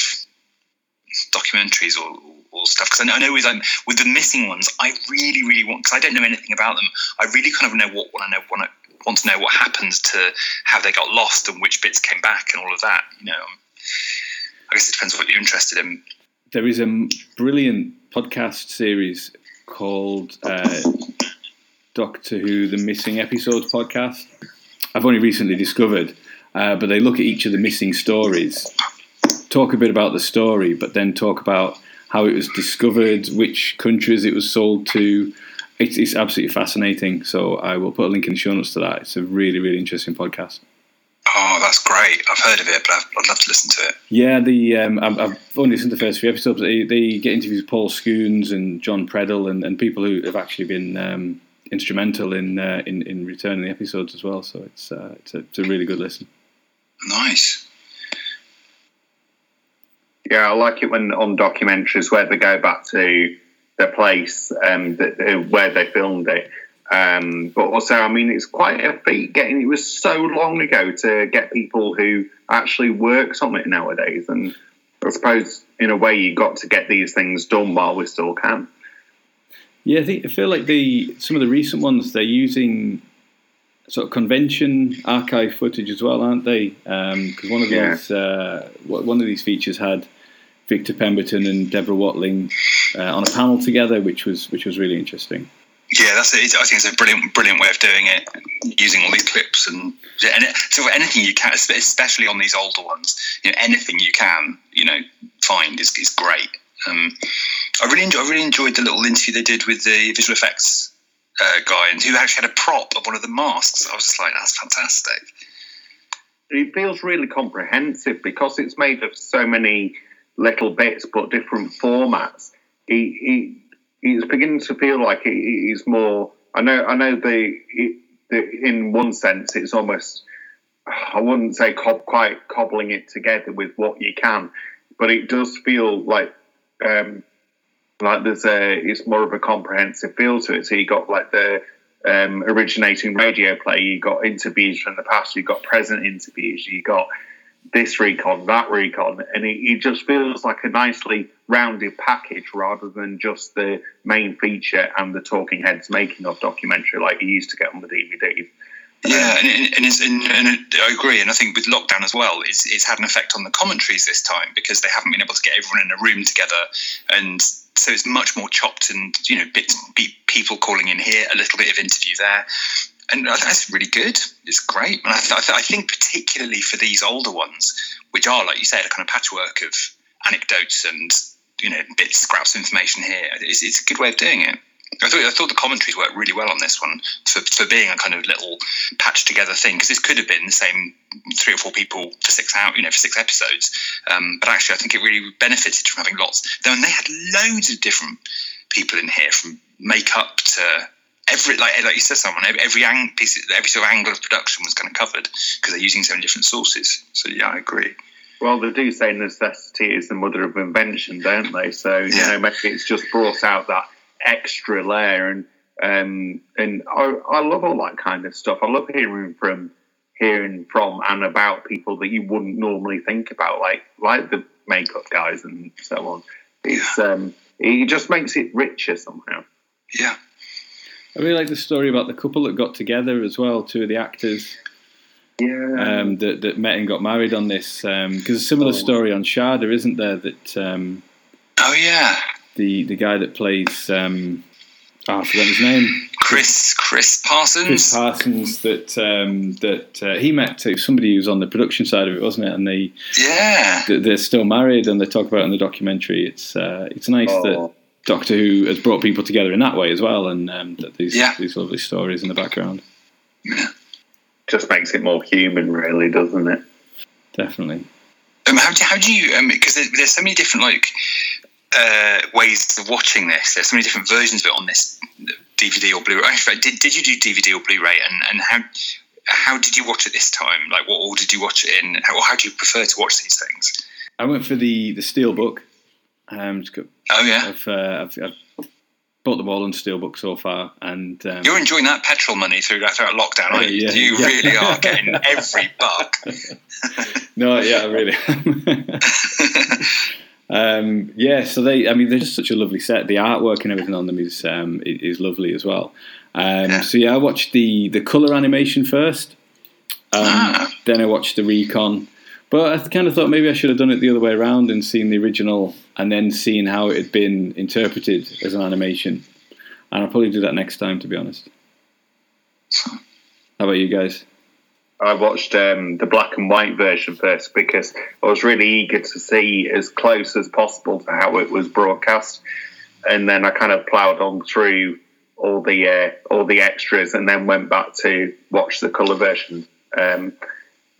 documentaries or, stuff? Because I know, I know with um, with the missing ones, I really really want because I don't know anything about them. I really kind of know what want to know want to want to know what happens to how they got lost and which bits came back and all of that. You know, um, I guess it depends what you're interested in. There is a brilliant podcast series called uh, Doctor Who: The Missing Episodes podcast. I've only recently discovered, uh, but they look at each of the missing stories, talk a bit about the story, but then talk about how it was discovered, which countries it was sold to. It's, it's absolutely fascinating. So I will put a link in the show notes to that. It's a really, really interesting podcast. Oh, that's great! I've heard of it, but I'd love to listen to it. Yeah, the um, I've, I've only listened to the first few episodes. They, they get interviews with Paul Scoones and John Preddle and, and people who have actually been um, instrumental in, uh, in in returning the episodes as well. So it's uh, it's, a, it's a really good listen. Nice. Yeah, I like it when on documentaries where they go back to the place um, that, uh, where they filmed it. Um, but also, I mean, it's quite a feat getting. It was so long ago to get people who actually works on it nowadays, and I suppose in a way you got to get these things done while we still can. Yeah, I think I feel like the some of the recent ones they're using sort of convention archive footage as well, aren't they? Because um, one of Yeah. these uh, one of these features had Victor Pemberton and Deborah Watling uh, on a panel together, which was which was really interesting. Yeah, that's it. I think it's a brilliant, brilliant way of doing it, using all these clips and and it, so anything you can, especially on these older ones. You know, anything you can, you know, find is, is great. Um, I really, enjoy, I really enjoyed the little interview they did with the visual effects uh, guy, and who actually had a prop of one of the masks. I was just like, that's fantastic. It feels really comprehensive because it's made of so many little bits but different formats. It, it, it's beginning to feel like he's more. I know. I know the, the in one sense it's almost. I wouldn't say quite cobbling it together with what you can, but it does feel like um, like there's a it's more of a comprehensive feel to it. So you got like the um, originating radio play, you got interviews from the past, you got present interviews, you got this recon, that recon, and it, it just feels like a nicely rounded package rather than just the main feature and the talking heads making of documentary like you used to get on the DVDs. Yeah, and, and, and, and I agree. And I think with lockdown as well, it's, it's had an effect on the commentaries this time because they haven't been able to get everyone in a room together. And so it's much more chopped and, you know, bits, people calling in here, a little bit of interview there. And that's really good. It's great. And I, th- I think particularly for these older ones, which are, like you said, a kind of patchwork of anecdotes and, you know, bits, scraps of information here, it's, it's a good way of doing it. I thought I thought the commentaries worked really well on this one for, for being a kind of little patched together thing because this could have been the same three or four people for six out you know for six episodes, um, but actually I think it really benefited from having lots. Then they had loads of different people in here from makeup to every like like you said, someone every ang- piece every sort of angle of production was kind of covered because they're using so many different sources. So yeah, I agree. Well, they do say necessity is the mother of invention, don't they? So you Yeah. know, maybe it's just brought out that extra layer, and um, and I, I love all that kind of stuff. I love hearing from hearing from and about people that you wouldn't normally think about, like like the makeup guys and so on. It's um, it just makes it richer somehow. Yeah. I really like the story about the couple that got together as well. Two of the actors Yeah. um, that, that met and got married on this. Because a similar Oh. story on Shada, isn't there? That um, Oh yeah. the the guy that plays um, oh, I forgot his name. Chris Chris Parsons. Chris Parsons. That um, that uh, he met to somebody who was on the production side of it, wasn't it? And they yeah, they're still married, and they talk about it in the documentary. It's uh, it's nice that Oh. Doctor Who has brought people together in that way as well, and um, that these Yeah. these lovely stories in the background. Yeah. just makes it more human, really, doesn't it? Definitely. Um, how do how do you? Because there's, there's so many different like uh, ways of watching this. There's so many different versions of it on this DVD or Blu-ray. Did, did you do DVD or Blu-ray? And and how how did you watch it this time? Like, what order did you watch it in? How, how do you prefer to watch these things? I went for the the steelbook. Um, got- Oh yeah, I've, uh, I've, I've bought them all on steelbook so far, and um, you're enjoying that petrol money through throughout lockdown, aren't you? Yeah, you yeah. really are [LAUGHS] getting every buck. no, yeah, I really. [LAUGHS] um, yeah, so they, I mean, they're just such a lovely set. The artwork and everything on them is um, is lovely as well. Um, Yeah. So yeah, I watched the the color animation first. Um, Ah. Then I watched the recon, but I kind of thought maybe I should have done it the other way around and seen the original, and then seen how it had been interpreted as an animation. And I'll probably do that next time, to be honest. How about you guys? I watched um, the black and white version first because I was really eager to see as close as possible to how it was broadcast, and then I kind of ploughed on through all the uh, all the extras, and then went back to watch the color version. Um,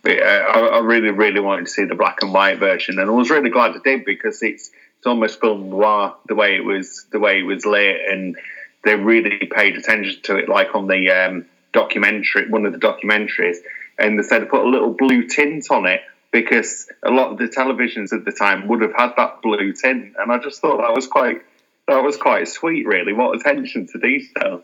I, I really, really wanted to see the black and white version, and I was really glad I did because it's it's almost film noir the way it was the way it was lit, and they really paid attention to it, like on the um, documentary, one of the documentaries, and they said put a little blue tint on it because a lot of the televisions at the time would have had that blue tint, and I just thought that was quite that was quite sweet, really. What attention to detail.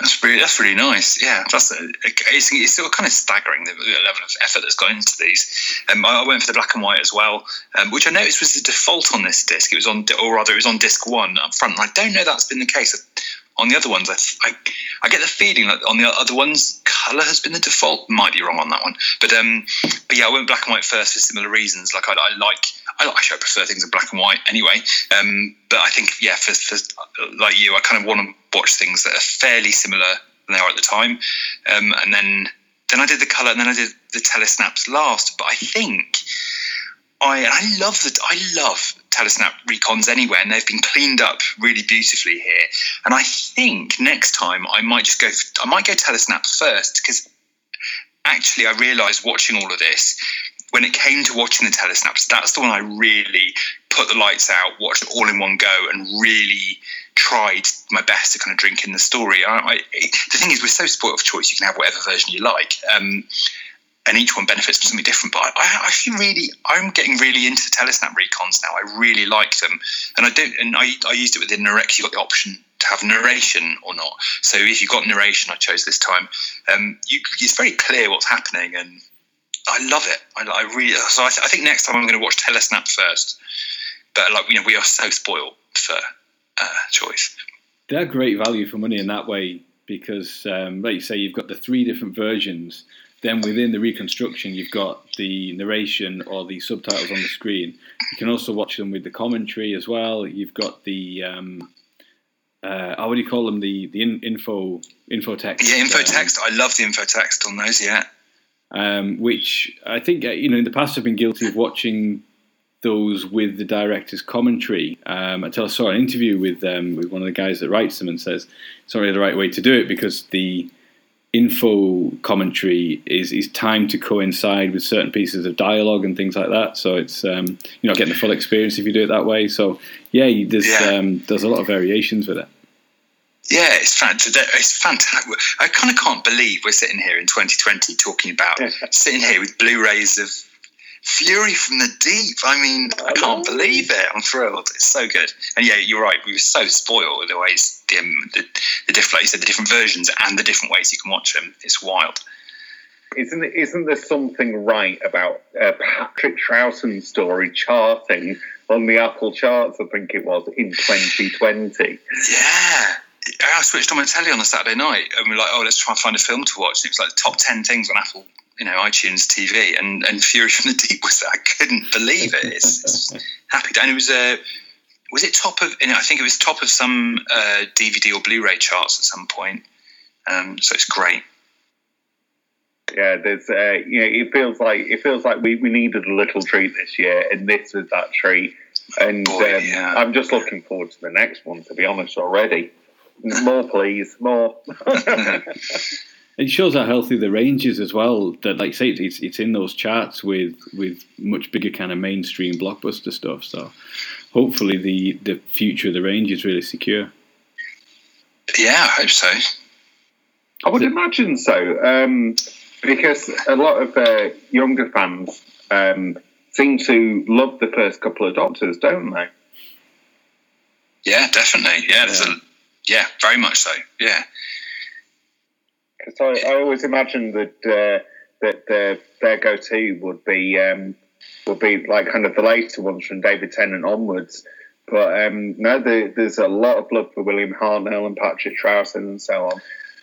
That's really that's really nice. Yeah, that's a, it's, it's still kind of staggering the level of effort that's gone into these. Um, I went for the black and white as well, um, which I noticed was the default on this disc. It was on, or rather, it was on disc one up front. And I don't know that's been the case on the other ones. I, I, I get the feeling that on the other ones, color has been the default. Might be wrong on that one, but um, but yeah, I went black and white first for similar reasons. Like I, I like I actually I prefer things in black and white anyway. Um, but I think yeah, for, for like you, I kind of want to watch things that are fairly similar than they are at the time. Um, and then then I did the color, and then I did the telesnaps last. But I think I I love that I love telesnap recons anywhere, and they've been cleaned up really beautifully here. And I think next time I might just go. I might go telesnaps first because actually I realised watching all of this when it came to watching the telesnaps, that's the one I really put the lights out, watched all in one go, and really tried my best to kind of drink in the story. I, I, the thing is, we're so spoiled of choice; you can have whatever version you like, um, and each one benefits from something different. But I, I actually really, I'm getting really into the telesnap recons now. I really like them, and I don't. And I, I used it with the Narex. You got the option to have narration or not. So if you've got narration, I chose this time. Um, you, it's very clear what's happening, and I love it. I, I really. So I, th- I, think next time I'm going to watch Telesnap first. But like you know, we are so spoiled for uh, choice. They're great value for money in that way because, um, like you say, you've got the three different versions. Then within the reconstruction, you've got the narration or the subtitles on the screen. You can also watch them with the commentary as well. You've got the um, uh, what do you call them? The the in, info info text. Yeah, info text. Um, I love the info text on those. Yeah um, which I think uh, you know in the past I've been guilty of watching those with the director's commentary. Um, until I saw an interview with um, with one of the guys that writes them and says it's not really the right way to do it because the info commentary is is timed to coincide with certain pieces of dialogue and things like that. So it's um, you're not getting the full experience if you do it that way. So yeah, there's yeah. Um, there's a lot of variations with it. Yeah, it's fantastic. It's fantastic. I kind of can't believe we're sitting here in 2020 talking about [LAUGHS] sitting here with Blu-rays of Fury from the Deep. I mean, I can't believe it. I'm thrilled. It's so good. And yeah, you're right. We were so spoiled with the ways the, um, the, the different, like you said, the different versions and the different ways you can watch them. It's wild. Isn't isn't there something right about uh, Patrick Troughton's story charting on the Apple charts? I think it was in 2020. Yeah. I switched on my telly on a Saturday night and we are like, oh, let's try and find a film to watch. And it was like the top 10 things on Apple, you know, iTunes TV. And, and Fury from the Deep was that I couldn't believe it. It's, it's [LAUGHS] happy. And it was, uh, was it top of, you know, I think it was top of some uh, DVD or Blu ray charts at some point. Um, so it's great. Yeah, there's, uh, you know, it feels like it feels like we, we needed a little treat this year, and this was that treat. And Boy, um, yeah. I'm just looking forward to the next one, to be honest, already. More, please, more. [LAUGHS] [LAUGHS] it shows how healthy the range is as well. That, like say, it's it's in those charts with with much bigger kind of mainstream blockbuster stuff. So, hopefully, the the future of the range is really secure. Yeah, I hope so. I would imagine so, um, because a lot of uh, younger fans um, seem to love the first couple of Doctors, don't they? Yeah, definitely. Yeah, there's yeah. a yeah, very much so. Yeah. Because I, I, always imagined that uh, that uh, their go-to would be um, would be like kind of the later ones from David Tennant onwards. But um, no, the, there's a lot of love for William Hartnell and Patrick Troughton and so on,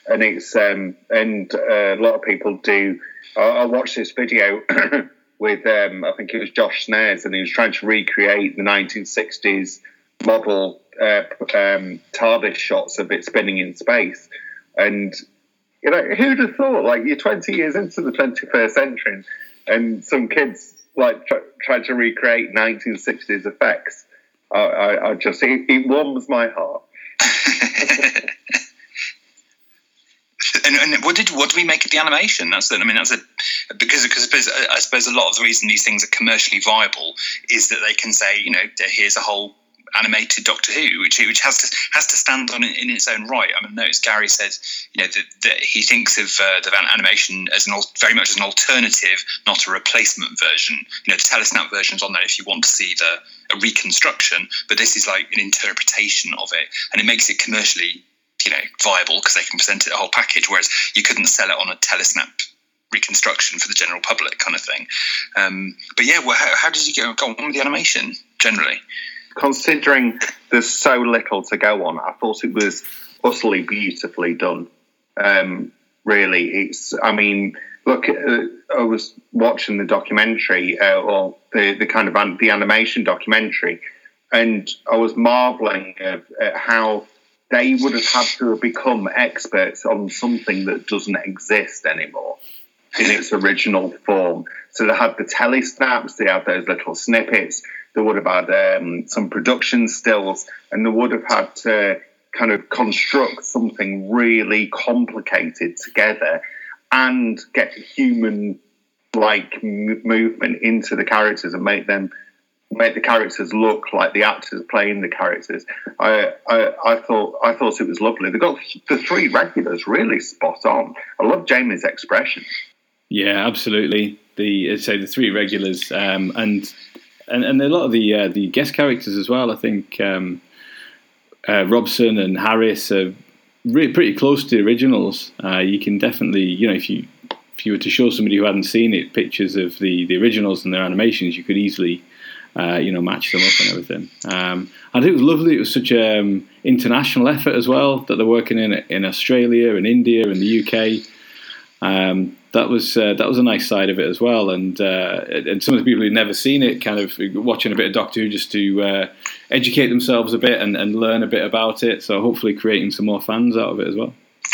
and it's um, and uh, a lot of people do. I, I watched this video [COUGHS] with um, I think it was Josh Snares, and he was trying to recreate the 1960s model uh, um, TARDIS shots of it spinning in space. And, you know, who'd have thought, like, you're 20 years into the 21st century and some kids, like, try to recreate 1960s effects. I, I, I just, it, it warms my heart. [LAUGHS] and, and, what did what do we make of the animation? That's I mean that's a because because I suppose, I suppose a lot of the reason these things are commercially viable is that they can say you know here's a whole animated Doctor Who, which which has to has to stand on in, in its own right. I mean, notice Gary said, you know, that, that he thinks of uh, the animation as an very much as an alternative, not a replacement version. You know, the telesnap version's on there if you want to see the a reconstruction, but this is like an interpretation of it, and it makes it commercially, you know, viable because they can present it a whole package. Whereas you couldn't sell it on a telesnap reconstruction for the general public kind of thing. Um, but yeah, well, how, how, did you go on with the animation generally? Considering there's so little to go on, I thought it was utterly beautifully done. Um, really, it's. I mean, look, uh, I was watching the documentary uh, or the the kind of an, the animation documentary, and I was marveling at, at how they would have had to have become experts on something that doesn't exist anymore in its original form. So they had the telesnaps, they had those little snippets, they would have had um, some production stills, and they would have had to kind of construct something really complicated together and get human like movement into the characters and make them make the characters look like the actors playing the characters. I, I, I thought I thought it was lovely. They got the three regulars really spot on. I love Jamie's expression. Yeah, absolutely. The say the three regulars um, and and and a lot of the uh, the guest characters as well. I think um, uh, Robson and Harris are really pretty close to the originals. Uh, you can definitely you know if you if you were to show somebody who hadn't seen it pictures of the the originals and their animations, you could easily. Uh, you know, match them up and everything. Um, it was lovely. It was such an um, international effort as well that they're working in in Australia and India and the UK. Um, that was uh, that was a nice side of it as well. And uh, and some of the people who'd never seen it, kind of watching a bit of Doctor Who just to uh, educate themselves a bit and, and learn a bit about it. So hopefully creating some more fans out of it as well. [LAUGHS]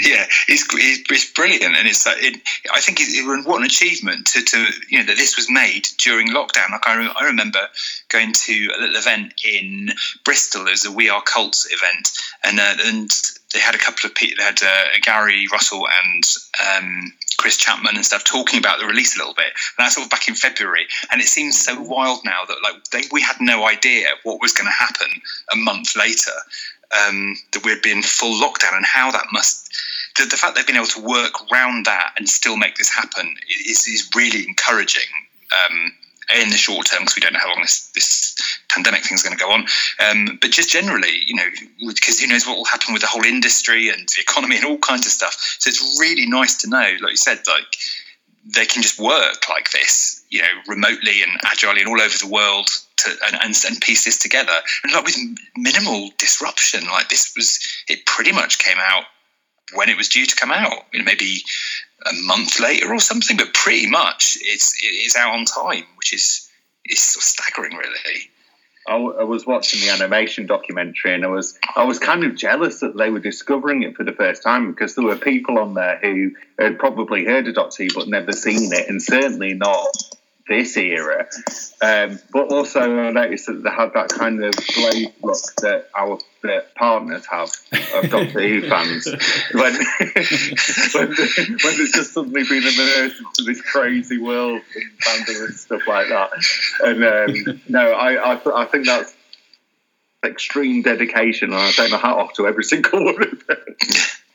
yeah, it's, it's brilliant, and it's it, I think it, what an achievement to, to you know that this was made during lockdown. Like I, I remember going to a little event in Bristol. There's a We Are Cults event, and uh, and they had a couple of people. They had uh, Gary Russell and um, Chris Chapman and stuff talking about the release a little bit. And that's of back in February, and it seems so wild now that like they, we had no idea what was going to happen a month later. Um, that we'd be in full lockdown, and how that must the, the fact they've been able to work around that and still make this happen is, is really encouraging. Um, in the short term, because we don't know how long this, this pandemic thing is going to go on. Um, but just generally, you know, because who knows what will happen with the whole industry and the economy and all kinds of stuff. So it's really nice to know, like you said, like they can just work like this, you know, remotely and agilely and all over the world to and, and, and piece this together. And like with minimal disruption, like this was, it pretty much came out when it was due to come out. You know, maybe a month later or something, but pretty much it's it is out on time, which is is staggering, really. I, I was watching the animation documentary, and I was I was kind of jealous that they were discovering it for the first time because there were people on there who had probably heard of Doctor Who but never seen it, and certainly not this era. Um, but also, I noticed that they had that kind of glazed look that our that partners have of Doctor Who fans [LAUGHS] when [LAUGHS] when, when there's just suddenly been immersed into this crazy world and fandom and stuff like that. And um, no, I I, I think that's extreme dedication, and I take my hat off to every single [LAUGHS] one of them.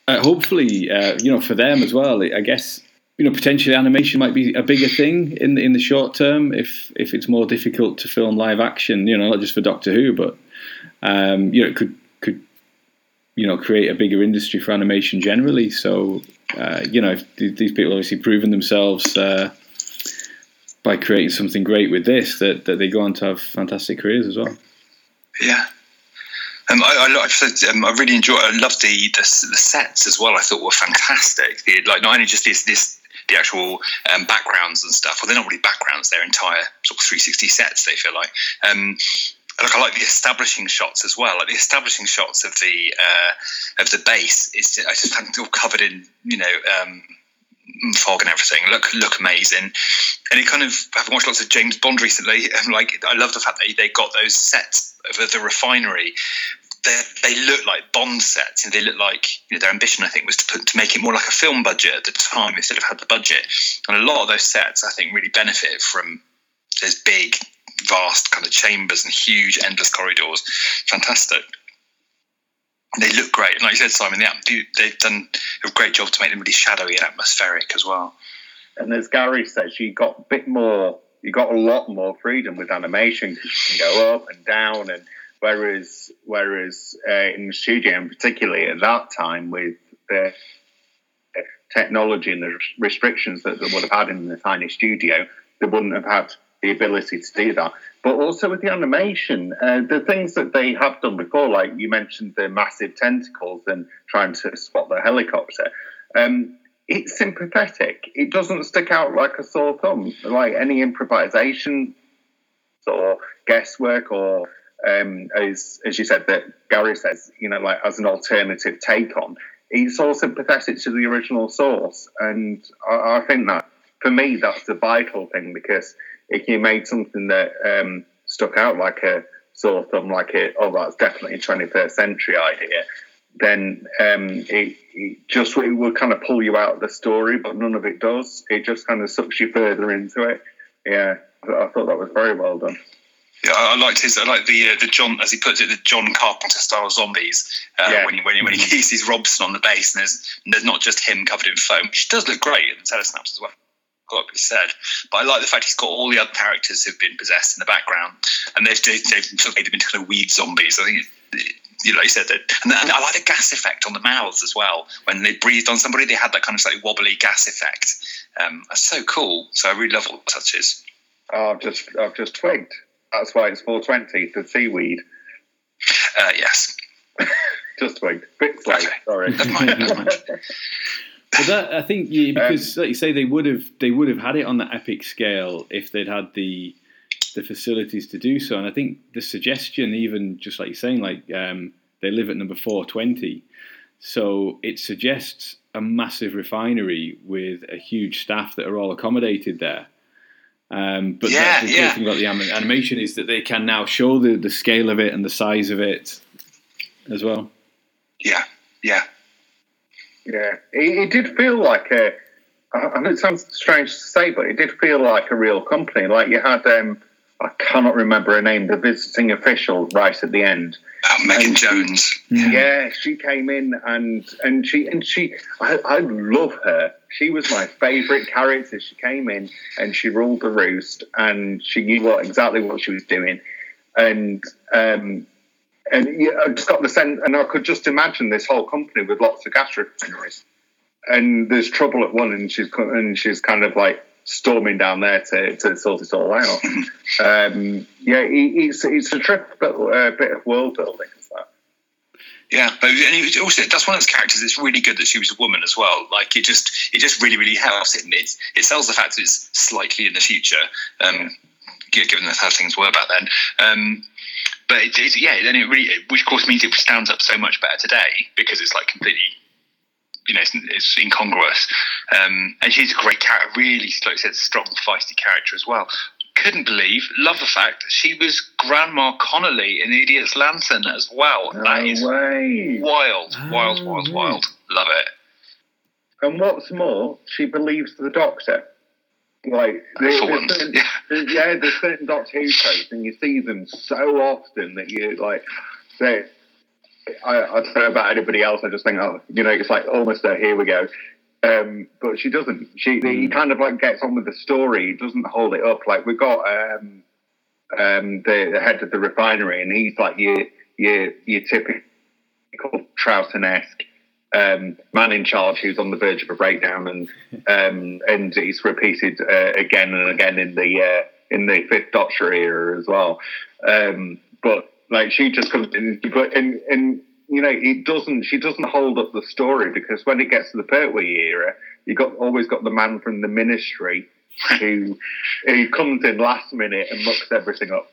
Uh, hopefully, uh, you know, for them as well. I guess you know, potentially animation might be a bigger thing in the, in the short term if if it's more difficult to film live action. You know, not just for Doctor Who, but um, you know, it could could you know create a bigger industry for animation generally. So uh, you know, these people obviously proven themselves uh, by creating something great with this, that that they go on to have fantastic careers as well. Yeah. Um, I, I, I, um, I, really enjoy. I love the, the, the sets as well. I thought were fantastic. The, like not only just this this the actual um, backgrounds and stuff. Well, they're not really backgrounds; they're entire sort of 360 sets. They feel like. Um, I like the establishing shots as well. Like the establishing shots of the uh, of the base is I just all covered in you know um, fog and everything. Look look amazing. And it kind of I've watched lots of James Bond recently. And [LAUGHS] like I love the fact that they got those sets of the refinery they look like Bond sets, and they look like you know, their ambition. I think was to put to make it more like a film budget at the time instead of had the budget. And a lot of those sets, I think, really benefit from those big vast kind of chambers and huge endless corridors. Fantastic. They look great, and like you said, Simon, the, they've done a great job to make them really shadowy and atmospheric as well. And as Gary says, you got a bit more, you got a lot more freedom with animation because you can go up and down, and whereas whereas uh, in the studio, and particularly at that time with the technology and the restrictions that they would have had in the tiny studio, they wouldn't have had the ability to do that. But also with the animation, uh, the things that they have done before, like you mentioned the massive tentacles and trying to spot the helicopter, um, it's sympathetic. It doesn't stick out like a sore thumb, like any improvisation or guesswork or um, as as you said that Gary says, you know, like as an alternative take on. It's all sympathetic to the original source, and I, I think that for me that's the vital thing because if you made something that um, stuck out like a sore thumb, like a oh that's definitely a 21st century idea, then um, it, it, just it will kind of pull you out of the story, but none of it does. It just kind of sucks you further into it. Yeah, I thought that was very well done. Yeah, I liked his. I like the uh, the John, as he puts it, the John Carpenter style zombies. Uh, yeah. When he when he, when he sees Robson on the base, and there's and there's not just him covered in foam, which does look great in the telesnaps as well got to be said. But I like the fact he's got all the other characters who've been possessed in the background, and they've they've, they've sort of made them into kind of weed zombies. I think. You know, like you said that, and, and I like the gas effect on the mouths as well. When they breathed on somebody, they had that kind of slightly wobbly gas effect. Um, that's so cool. So I really love all the touches. Oh, I've just I've just twigged. That's why it's 420 the seaweed. Uh, yes. [LAUGHS] just twigged. Bit slow. Okay. Sorry. Never mind. Never mind. But that I think yeah, because um, like you say they would have they would have had it on the epic scale if they'd had the the facilities to do so. And I think the suggestion, even just like you're saying, like um, they live at number four twenty, so it suggests a massive refinery with a huge staff that are all accommodated there. Um, but yeah, the yeah. thing about the animation is that they can now show the, the scale of it and the size of it as well. Yeah, yeah. Yeah, it, it did feel like a. I know it sounds strange to say, but it did feel like a real company. Like you had, um, I cannot remember her name, the visiting official right at the end. Oh, Megan and Jones. She, yeah, she came in and and she and she. I, I love her. She was my favourite character. She came in and she ruled the roost, and she knew what exactly what she was doing, and um, and yeah, I just got the sense, and I could just imagine this whole company with lots of gas refineries, and there's trouble at one, and she's and she's kind of like storming down there to, to sort it all out. [LAUGHS] um, yeah, it's it's a trip, but a bit of world building. Yeah, but and also that's one of those characters. It's really good that she was a woman as well. Like it just it just really really helps. It it, it sells the fact that it's slightly in the future, um, given that how things were back then. Um, but it's, it's yeah, then it really, which of course means it stands up so much better today because it's like completely, you know, it's, it's incongruous. Um, and she's a great character, really, like I said, strong, feisty character as well. Couldn't believe, love the fact she was Grandma Connolly in Idiot's Lantern as well. No that is way. wild, wild, oh, wild, wild. Love it. And what's more, she believes the Doctor. Like there's, certain, yeah, there's certain Doctor Who tropes, and you see them so often that you like. Say, I, I don't know about anybody else. I just think, oh, you know, it's like almost a here we go. Um, but she doesn't. She he mm. kind of like gets on with the story. Doesn't hold it up. Like we've got um, um, the, the, head of the refinery, and he's like your your your typical Troughton esque um, man in charge who's on the verge of a breakdown, and [LAUGHS] um, and it's repeated uh, again and again in the uh, in the Fifth Doctor era as well. Um, but like she just comes in, but and and you know it doesn't. She doesn't hold up the story because when it gets to the Pertwee era, you got always got the man from the Ministry who who comes in last minute and mucks everything up.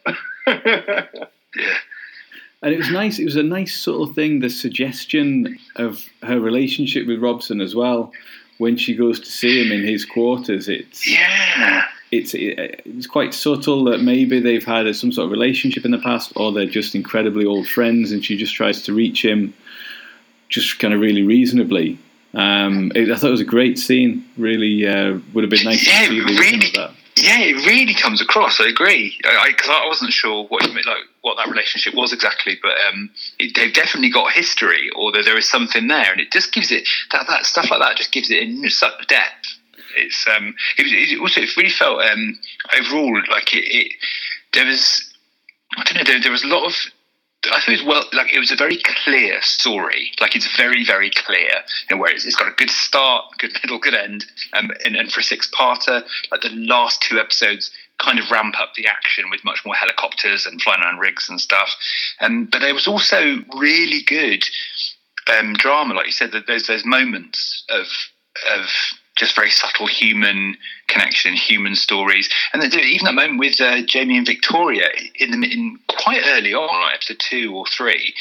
[LAUGHS] yeah and it was nice. It was a nice sort of thing. The suggestion of her relationship with Robson as well, when she goes to see him in his quarters. It's yeah. It's it's quite subtle that maybe they've had some sort of relationship in the past, or they're just incredibly old friends, and she just tries to reach him, just kind of really reasonably. Um, it, I thought it was a great scene. Really, uh, would have been nice yeah, to see really, of that Yeah, it really comes across. I agree because I, I, wasn't sure what like what that relationship was exactly, but um, it, they've definitely got history, or there is something there, and it just gives it that, that stuff like that just gives it in such depth. It's um, it, it also it really felt um, overall like it, it there was I don't know there, there was a lot of I thought it was well, like it was a very clear story. Like it's very, very clear, and where it's, it's got a good start, good middle, good end. Um, and, and for a six-parter, like the last two episodes kind of ramp up the action with much more helicopters and flying around rigs and stuff. Um, but there was also really good um, drama, like you said. That there's there's moments of of just very subtle human connection, human stories, and even that moment with uh, Jamie and Victoria in the in quite early on, episode two or three,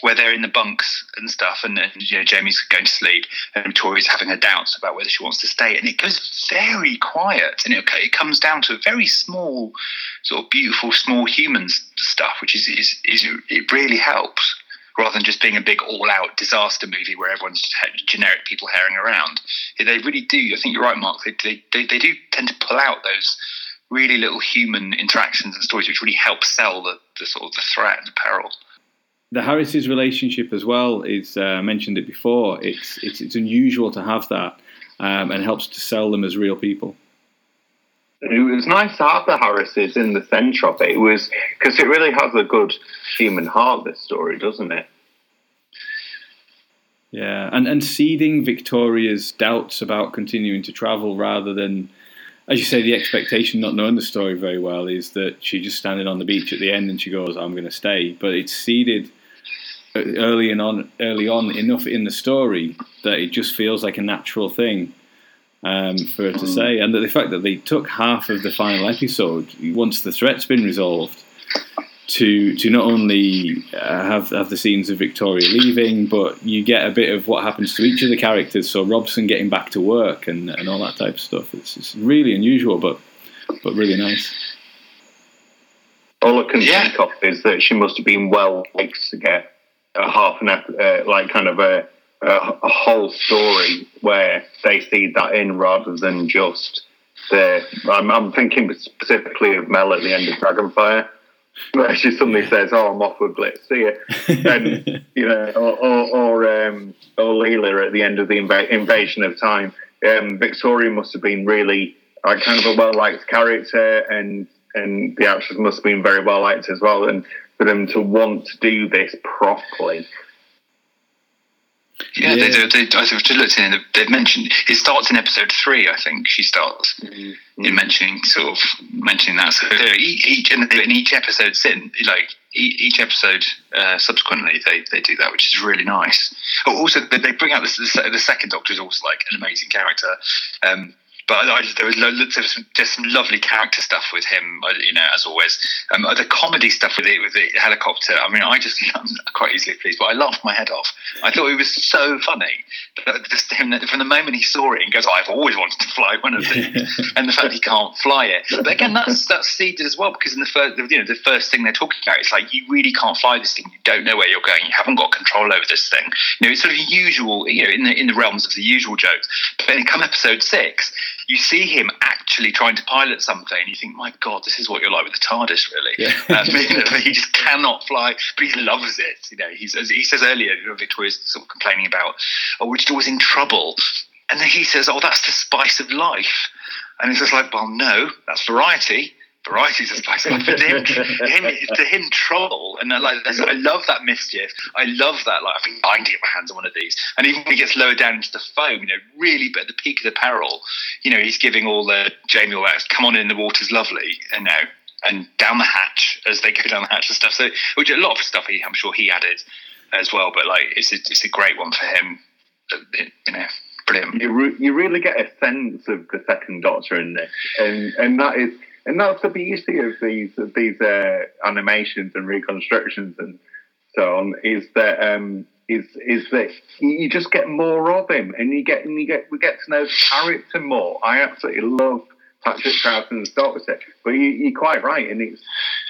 where they're in the bunks and stuff, and, and you know Jamie's going to sleep, and Victoria's having her doubts about whether she wants to stay, and it goes very quiet, and it, it comes down to a very small, sort of beautiful, small human stuff, which is, is, is it really helps rather than just being a big all-out disaster movie where everyone's just generic people herring around. They really do. I think you're right, Mark. They, they, they, they do tend to pull out those really little human interactions and stories, which really help sell the, the sort of the threat and the peril. The Harris's relationship as well is uh, mentioned it before. It's it's it's unusual to have that, um, and helps to sell them as real people it was nice to have the Harrises in the centre of it. It was because it really has a good human heart. This story, doesn't it? Yeah, and and seeding Victoria's doubts about continuing to travel rather than, as you say, the expectation, not knowing the story very well, is that she's just standing on the beach at the end and she goes, "I'm going to stay." But it's seeded uh, early and on, early on enough in the story that it just feels like a natural thing um, for her to say, and the fact that they took half of the final episode once the threat's been resolved to to not only uh, have have the scenes of Victoria leaving, but you get a bit of what happens to each of the characters. So Robson getting back to work and, and all that type of stuff. It's, it's really unusual, but but really nice. All I can yeah. think of is that she must have been well liked to get a half an uh, like kind of a a, a whole story where they see that in rather than just the. I'm, I'm thinking specifically of Mel at the end of Dragonfire where she suddenly says, "Oh, I'm off with Blitz. See you," and [LAUGHS] you know, or or, or, um, or Leela at the end of the inv- Invasion of Time. Um, Victoria must have been really like kind of a well liked character, and and the actress must have been very well liked as well. And for them to want to do this properly yeah, yeah. They, they, they, I just looked in. They've mentioned it starts in episode three. I think she starts mm-hmm. in mentioning sort of mentioning that. So each, each and in each episode, sin like each episode uh, subsequently, they, they do that, which is really nice. Oh, also, they bring out the, the second Doctor is also like an amazing character. Um, but I just, there was, there was just some lovely character stuff with him, uh, you know, as always. Um, the comedy stuff with it, with the helicopter. I mean, I just [LAUGHS] I'm quite easily pleased, but I laughed my head off. I thought it was so funny. Just him, from the moment he saw it, and goes, "I've always wanted to fly one of these," [LAUGHS] and the fact he can't fly it. But again, that's that's seeded as well because in the first, you know, the first thing they're talking about, is like you really can't fly this thing. You don't know where you're going. You haven't got control over this thing. You know, it's sort of usual, you know, in the in the realms of the usual jokes. But then come episode six you see him actually trying to pilot something, and you think, my God, this is what you're like with the TARDIS, really. Yeah. [LAUGHS] um, [LAUGHS] you know, he just cannot fly, but he loves it. You know, he's, he says earlier, you know, Victoria's sort of complaining about, oh, we're just always in trouble. And then he says, oh, that's the spice of life. And it's just like, well, no, that's variety varieties of spice. But for him, him, to him, troll, and like I love that mischief. I love that. Like I think I can get my hands on one of these. And even when he gets lower down into the foam, you know, really, but at the peak of the peril, you know, he's giving all the Jamie all that. Come on in, the water's lovely, you know, and down the hatch as they go down the hatch and stuff. So, which a lot of stuff he, I'm sure he added as well. But like, it's a, it's a great one for him. Uh, you know. Brilliant. You, re- you really get a sense of the second Doctor in this, and and that is and that's the beauty of these these uh, animations and reconstructions and so on is that um, is is you just get more of him and you get and you get we get to know the character more. I absolutely love Patrick Troughton's Doctor, but you, are quite right, and it's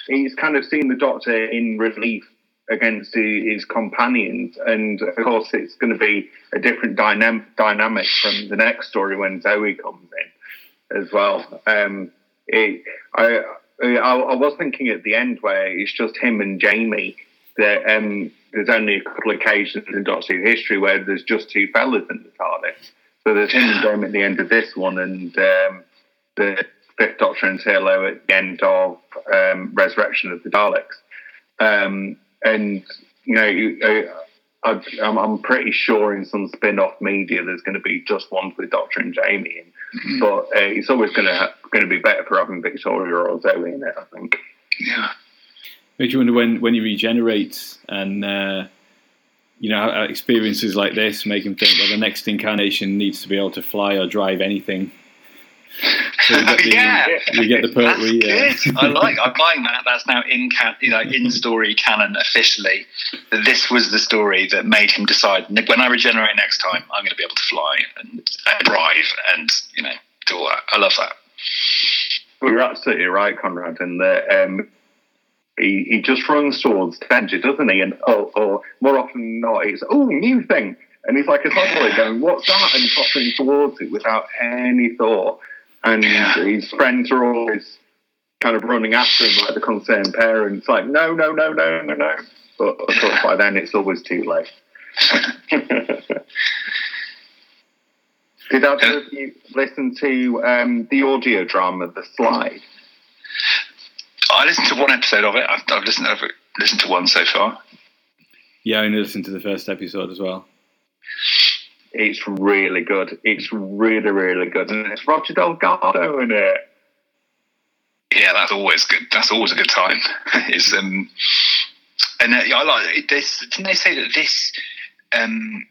he's kind of seen the Doctor in relief against his companions, and of course it's going to be a different dynamic dynamic from the next story when Zoe comes in as well. Um, it, I, I I was thinking at the end where it's just him and Jamie. That um, there's only a couple of occasions in Doctor Who history where there's just two fellas in the TARDIS. So there's him and Jamie at the end of this one, and um, the Fifth Doctor and Turlough at the end of um, Resurrection of the Daleks. Um, and you know, you- I, I'm, I'm pretty sure in some spin-off media there's going to be just ones with Doctor and Jamie, in. but uh, it's always going to going to be better for having Victoria or Zoe in it. I think. Yeah. Makes you wonder when, when he regenerates and uh, you know how- how experiences like this make him think well the next incarnation needs to be able to fly or drive anything. So we [LAUGHS] get the, Yeah. we get the That's Pertwee. good. I like. I'm buying that. That's now in can, you know, in story canon officially. That this was the story that made him decide. When I regenerate next time, I'm going to be able to fly and, and drive and you know do all that. I love that. But you're absolutely right, Conrad, in that um, he, he just runs towards danger, doesn't he? And oh, or more often than not, it's oh new thing, and he's like a toddler going, "What's that?" and tottering towards it without any thought. And Yeah. his friends are always kind of running after him like the concerned parents, like, "No, no, no, no, no, no." But of course, by then it's always too late. [LAUGHS] Did either of you listen to um, the audio drama, The Slide? I listened to one episode of it. I've, I've listened. I've listened to one so far. yeah, I only listened to the first episode as well. It's really good. It's really, really good. And it's Roger Delgado in it. Yeah, that's always good. That's always a good time. [LAUGHS] it's um, and uh, yeah, I like it. This, didn't they say that this? Um,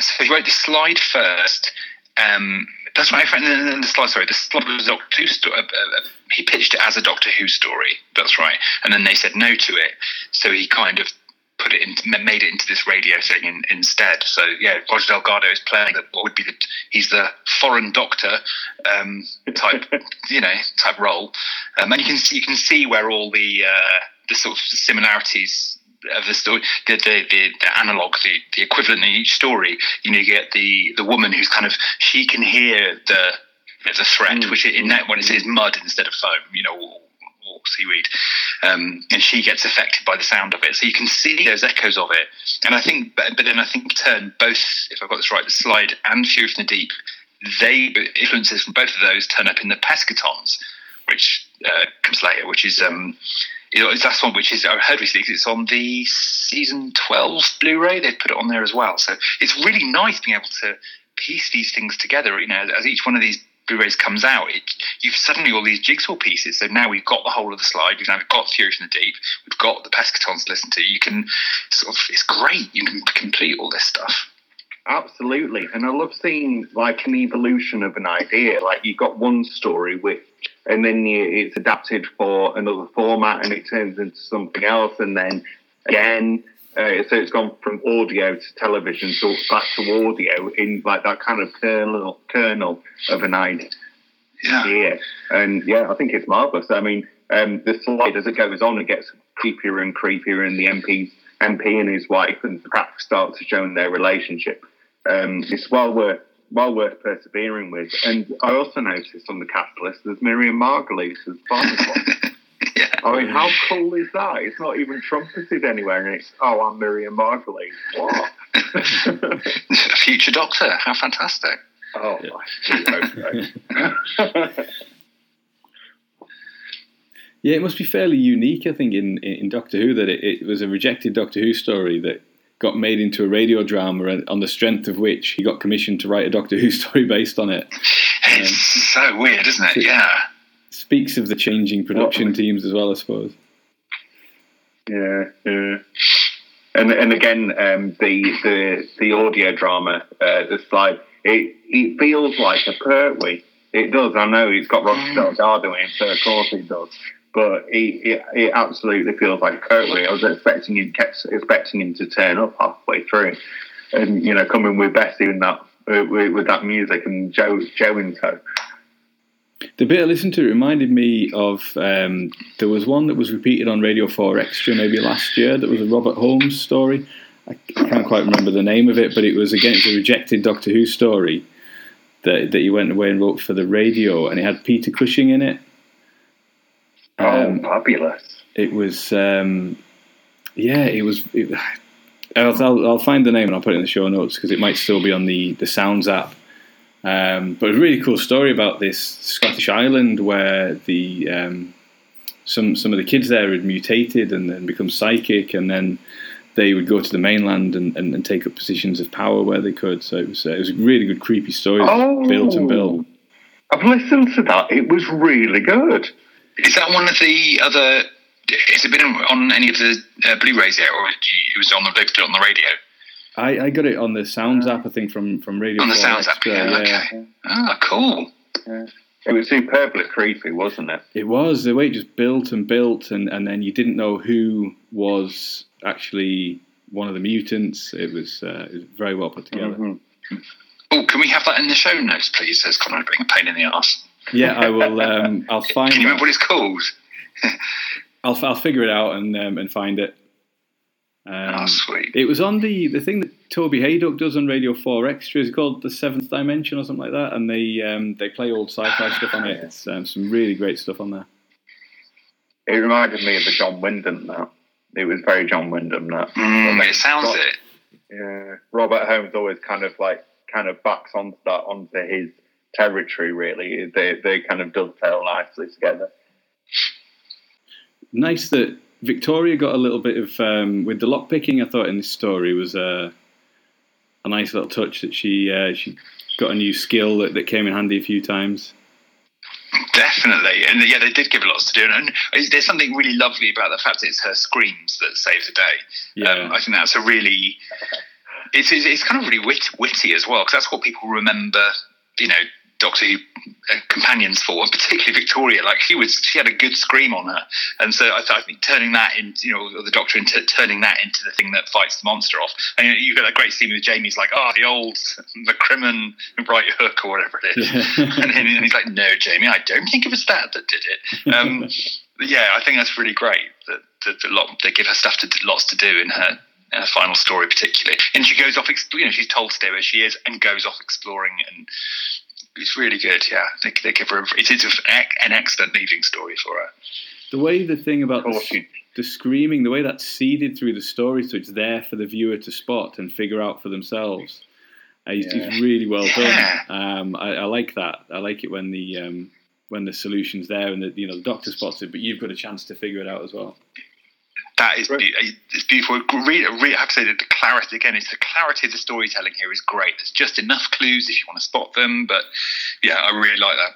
so he wrote the slide first. Um, that's right. And then the slide. Sorry, the slide was Doctor Who story. Uh, uh, he pitched it as a Doctor Who story. That's right. And then they said no to it. So he kind of put it in, made it into this radio thing in, instead. So yeah, Roger Delgado is playing the, what would be the he's the foreign doctor um, type, [LAUGHS] you know, type role, um, and you can see you can see where all the uh, the sort of similarities of the story, the the, the, the analog, the, the equivalent in each story. You know, you get the the woman who's kind of she can hear the the threat, Mm. which in that one it says mud instead of foam. You know. Or, or seaweed, um, and she gets affected by the sound of it. So you can see those echoes of it. And I think, but, then I think, turn both, if I've got this right, the slide and Fury from the Deep, they influences from both of those turn up in the Pescatons, which uh, comes later, which is um, you know, one which is I heard recently 'cause it's on the season twelve Blu-ray. They've put it on there as well, so it's really nice being able to piece these things together. You know, as each one of these Blu-rays comes out, it, you've suddenly all these jigsaw pieces. So now we've got the whole of the slide. We've now got Fury from the Deep. We've got the Pescatons to listen to. You can sort of, it's great. You can complete all this stuff. Absolutely. And I love seeing like an evolution of an idea. Like you've got one story which and then you, it's adapted for another format and it turns into something else and then again uh, so it's gone from audio to television to back to audio in like that kind of kernel kernel of an idea Yeah. and yeah i think it's marvelous i mean um, the slide as it goes on it gets creepier and creepier and the mp mp and his wife and the cracks start to show in their relationship um, it's well worth well worth persevering with and i also noticed on the cast list there's miriam margolyes as Barnacle. [LAUGHS] yeah. I mean, how cool is that? It's not even trumpeted anywhere, and it's oh, I'm Miriam Margolyes. What? [LAUGHS] Future Doctor. How fantastic. oh, my okay. [LAUGHS] Yeah, it must be fairly unique, I think, in, in Doctor Who that it, it was a rejected Doctor Who story that got made into a radio drama, and on the strength of which he got commissioned to write a Doctor Who [LAUGHS] story based on it. It's um, so weird, isn't it? Yeah. Speaks of the changing production teams as well, I suppose. yeah, yeah. And and again, um, the the the audio drama, uh, the slide, it it feels like a Pertwee. It does. I know it's got Roger Delgado in, so of course it does. But it, it, it absolutely feels like Pertwee. I was expecting him, kept expecting him to turn up halfway through, and you know, coming with Bessie and that uh, with, with that music and Jo Jo in tow. The bit I listened to reminded me of um, there was one that was repeated on Radio 4 Extra maybe last year that was a Robert Holmes story. I can't quite remember the name of it, but it was against it's a rejected Doctor Who story that that he went away and wrote for the radio, and it had Peter Cushing in it. oh, fabulous! It was, um, yeah, it was. It, I'll, I'll, I'll, find the name and I'll put it in the show notes because it might still be on the the Sounds app. Um, but a really cool story about this Scottish island where the um, some some of the kids there had mutated and then become psychic, and then they would go to the mainland and, and, and take up positions of power where they could. So it was uh, it was a really good creepy story, oh, built and built. I've listened to that. It was really good. Is that one of the other? Has it been on any of the uh, Blu-rays yet, or it was on the they it on the radio? I, I got it on the Sounds app, I think, from from Radio. On the Sounds app, yeah. Okay. Ah, cool. Yeah. It was superbly creepy, wasn't it? It was. The way it just built and built, and, and then you didn't know who was actually one of the mutants. It was, uh, it was very well put together. Mm-hmm. Oh, can we have that in the show notes, please? Says Conrad, being a pain in the ass. Yeah, I will. Um, I'll find. [LAUGHS] Can you remember what it's called? I'll I'll figure it out and um, and find it. Um, oh, sweet. It was on the the thing that Toby Hadoke does on Radio Four Extra. It's called the Seventh Dimension or something like that, and they um, they play old sci-fi stuff on it. It's um, some really great stuff on there. It reminded me of the John Wyndham. That it was very John Wyndham. That mm, it sounds Robert, it. Yeah, Robert Holmes always kind of like kind of backs onto that onto his territory. Really, they they kind of dovetail nicely together. Nice that Victoria got a little bit of um, with the lock picking. I thought in this story was a a nice little touch that she uh, she got a new skill that, that came in handy a few times. Definitely, and yeah, they did give lots to do, and there's something really lovely about the fact that it's her screams that save the day. Yeah. Um, I think that's a really, it's, it's, it's kind of really wit, witty as well because that's what people remember. You know, Doctor Who uh, companions for, and particularly Victoria. Like she was, she had a good scream on her, and so I, I think turning that into, you know, the Doctor into turning that into the thing that fights the monster off. And you, know, you get that great scene with Jamie's like, oh, the old McCrimmon right Hook or whatever it is, [LAUGHS] and, and, he's like, no, Jamie, I don't think it was that that did it. Um, yeah, I think that's really great that, that, that lot, they give her stuff to lots to do in her her final story particularly. And she goes off, you know, she's told to stay where she is and goes off exploring and it's really good. Yeah, they, they give her. It is an excellent leaving story for her. The way the thing about the, the, screaming, the way that's seeded through the story, so it's there for the viewer to spot and figure out for themselves. Uh, it's, yeah. really well yeah. done. Um, I, I, like that. I like it when the um, when the solution's there and the you know the doctor spots it, but you've got a chance to figure it out as well that is be- uh, it's beautiful. I have to say that the clarity again, it's the clarity of the storytelling here is great. There's just enough clues if you want to spot them, but yeah, I really like that.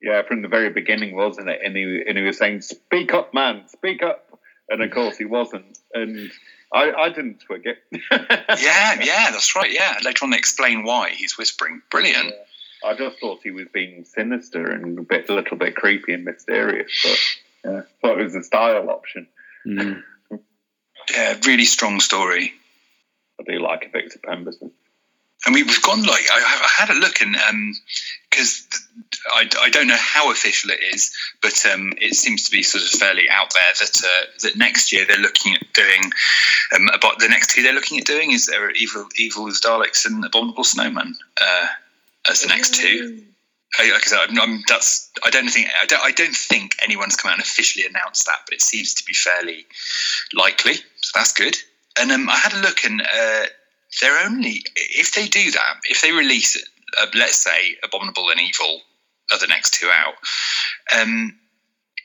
Yeah, from the very beginning, wasn't it? And he and he was saying, "Speak up, man, speak up," and of course he wasn't, and I, I didn't twig it. [LAUGHS] yeah, [LAUGHS] yeah, that's right. Yeah, later on they explain why he's whispering. Brilliant. Yeah. I just thought he was being sinister and a bit, a little bit creepy and mysterious, but yeah, thought it was a style option. Mm. Yeah, really strong story. I do like a Victor Pemberton. And we, have gone like I, I, had a look and because um, I, I don't know how official it is, but um, it seems to be sort of fairly out there that uh, that next year they're looking at doing um, about the next two they're looking at doing is there evil evil with Daleks and Abominable Snowman uh, as the next two. I, like I said, I'm, I'm, that's I don't think I don't, I don't think anyone's come out and officially announced that, but it seems to be fairly likely. So that's good. And um, I had a look, and uh, they're only if they do that, if they release, uh, let's say, Abominable and Evil are the next two out. Um,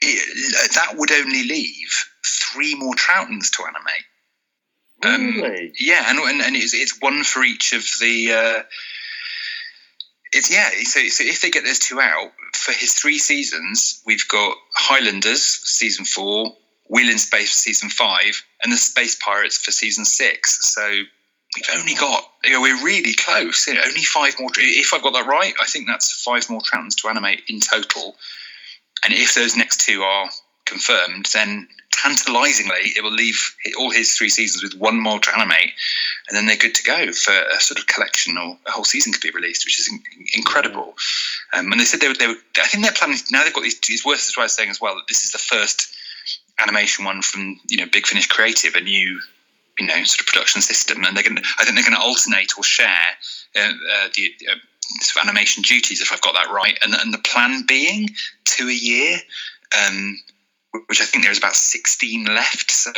it, that would only leave three more Troughtons to animate. Um, really? Yeah, and, and, and it's, it's one for each of the. Uh, it's yeah. So, so if they get those two out for his three seasons, we've got Highlanders season four, Wheel in Space season five, and the Space Pirates for season six. So we've only got you know, we're really close. You know, only five more. If I've got that right, I think that's five more Troughtons to animate in total. And if those next two are confirmed, then tantalizingly, it will leave all his three seasons with one more to animate, and then they're good to go for a sort of collection or a whole season could be released, which is incredible. Um, and they said they were, they were, I think they're planning now. They've got these. It's worth as well saying as well that this is the first animation one from you know Big Finish Creative, a new you know sort of production system, and they're going. I think they're going to alternate or share uh, uh, the. Uh, sort of animation duties, if I've got that right, and, and the plan being two a year, um, which I think there's about 16 left. So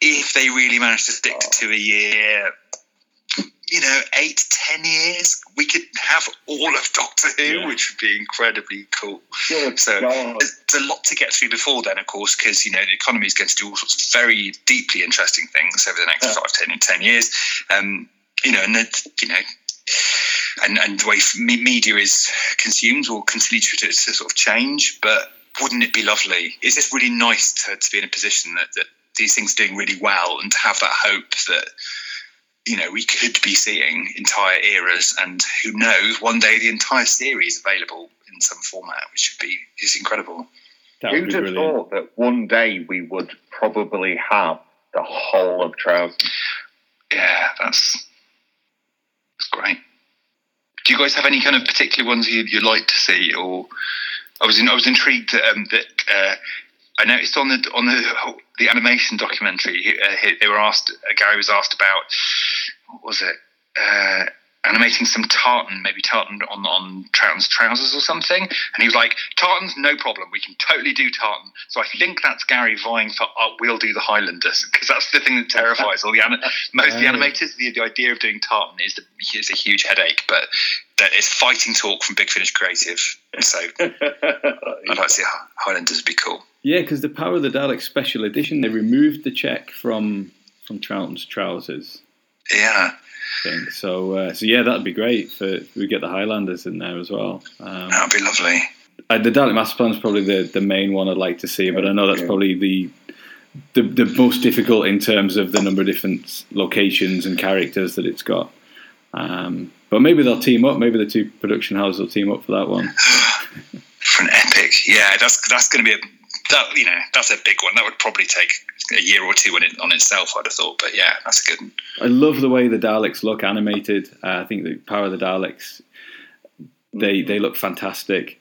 if they really manage to stick to two a year, you know, eight, ten years, we could have all of Doctor Who, Yeah. which would be incredibly cool. So God. there's, a lot to get through before then, of course, because you know the economy is going to do all sorts of very deeply interesting things over the next Yeah. five, ten, ten years. Um, you know, and you know, and and the way media is consumed will continue to, to sort of change. But wouldn't it be lovely? It's just really nice to, to be in a position that, that these things are doing really well and to have that hope that you know we could be seeing entire eras and who knows one day the entire series available in some format which would be is incredible That would Who'd have brilliant. thought that one day we would probably have the whole of Trousers? Yeah, that's that's great. Do you guys have any kind of particular ones you you'd like to see, or I was in, I was intrigued that, um, that uh, I noticed on the on the the animation documentary uh, they were asked uh, Gary was asked about what was it? Uh, animating some tartan maybe tartan on on Troughton's trousers or something. And he was like tartan's no problem. We can totally do tartan. So I think that's Gary vying for uh, we'll do the Highlanders [LAUGHS] because that's the thing that terrifies all the an- most of the animators. The, the idea of doing tartan is the, is a huge headache but that it's fighting talk from Big Finish Creative. So [LAUGHS] I'd like to see Hi- Highlanders would be cool. Yeah, because the Power of the Daleks special edition, they removed the check from from Troughton's trousers. Yeah thing. So, uh, so yeah, that'd be great. For we get the Highlanders in there as well. Um, that would be lovely uh, the Dalek Master Plan is probably the, the main one I'd like to see, but I know that's probably the, the the most difficult in terms of the number of different locations and characters that it's got. Um, but maybe they'll team up. Maybe the two production houses will team up for that one. [SIGHS] for an epic. Yeah, that's that's going to be a that you know that's a big one. That would probably take a year or two on it on itself. I'd have thought, but yeah, that's a good. one. I love the way the Daleks look animated. Uh, I think the Power of the Daleks they they look fantastic.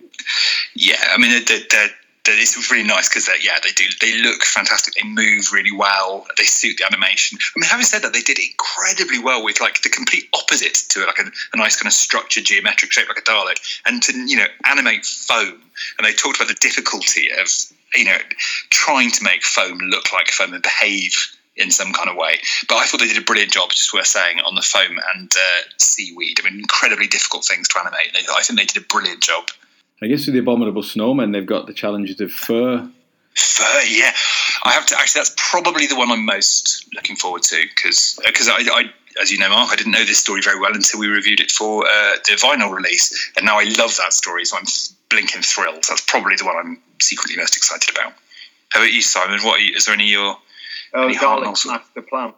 Yeah, I mean they're, they're, they're, it's really nice because yeah they do they look fantastic. They move really well. They suit the animation. I mean, having said that, they did incredibly well with like the complete opposite to it, like a, a nice kind of structured geometric shape like a Dalek, and to you know animate foam. And they talked about the difficulty of you know trying to make foam look like foam and behave in some kind of way. But I thought they did a brilliant job, just worth saying, on the foam and uh, seaweed. I mean, incredibly difficult things to animate. I think they did a brilliant job. I guess with the Abominable Snowmen, they've got the challenges of fur. Fur, yeah. I have to actually. That's probably the one I'm most looking forward to because because I, I, as you know, Mark, I didn't know this story very well until we reviewed it for uh, the vinyl release, and now I love that story, so I'm blinking Thrills. That's probably the one I'm secretly most excited about. How about you, Simon? What are you, is there any of your Oh, Any Dalek Hartnells? master plan.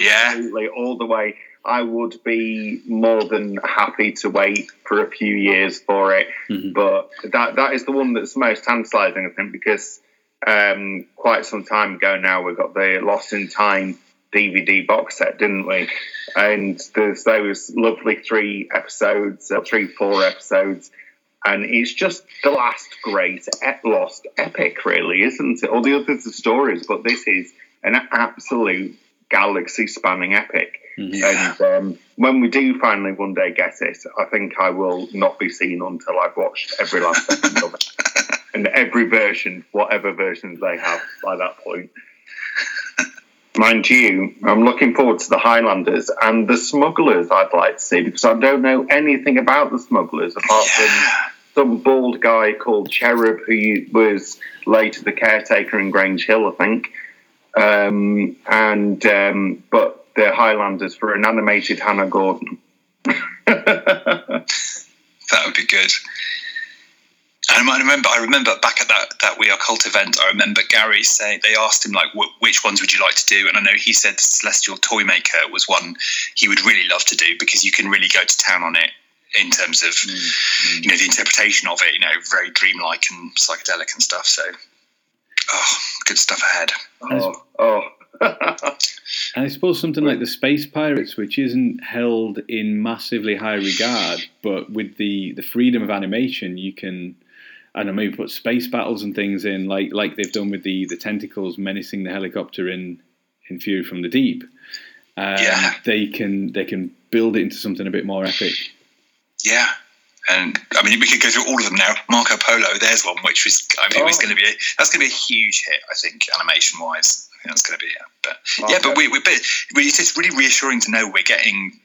Yeah. Absolutely, all the way. I would be more than happy to wait for a few years for it, Mhm. but that that is the one that's most tantalising, I think, because um, quite some time ago now we got the Lost in Time DVD box set, didn't we? And there's those lovely three episodes, uh, three four episodes, and it's just the last great Lost epic, really, isn't it? All the others are stories, but this is an absolute galaxy spanning epic. Yeah. And um, when we do finally one day get it, I think I will not be seen until I've watched every last [LAUGHS] second of it. And every version, whatever versions they have by that point. Mind you, I'm looking forward to the Highlanders and the smugglers I'd like to see because I don't know anything about the smugglers apart from yeah? Some bald guy called Cherub who was later the caretaker in Grange Hill, I think. Um, and um, but the Highlanders for an animated Hannah Gordon. [LAUGHS] That would be good. And I remember, I remember back at that that We Are Cult event. I remember Gary saying they asked him like, "Which ones would you like to do?" And I know he said Celestial Toymaker was one he would really love to do because you can really go to town on it in terms of you know the interpretation of it. You know, very dreamlike and psychedelic and stuff. So, oh, good stuff ahead. Oh, oh. [LAUGHS] And I suppose something like the Space Pirates, which isn't held in massively high regard, but with the, the freedom of animation, you can, I don't know, maybe put space battles and things in, like like they've done with the, the tentacles menacing the helicopter in, in Fury from the Deep. Um, Yeah. They can they can build it into something a bit more epic. Yeah, And I mean, we could go through all of them now. Marco Polo, there's one which was, I mean, was Oh. going to be, a, that's going to be a huge hit, I think, animation wise. I think that's going to be it. But yeah, but we, we, but it's just really reassuring to know we're getting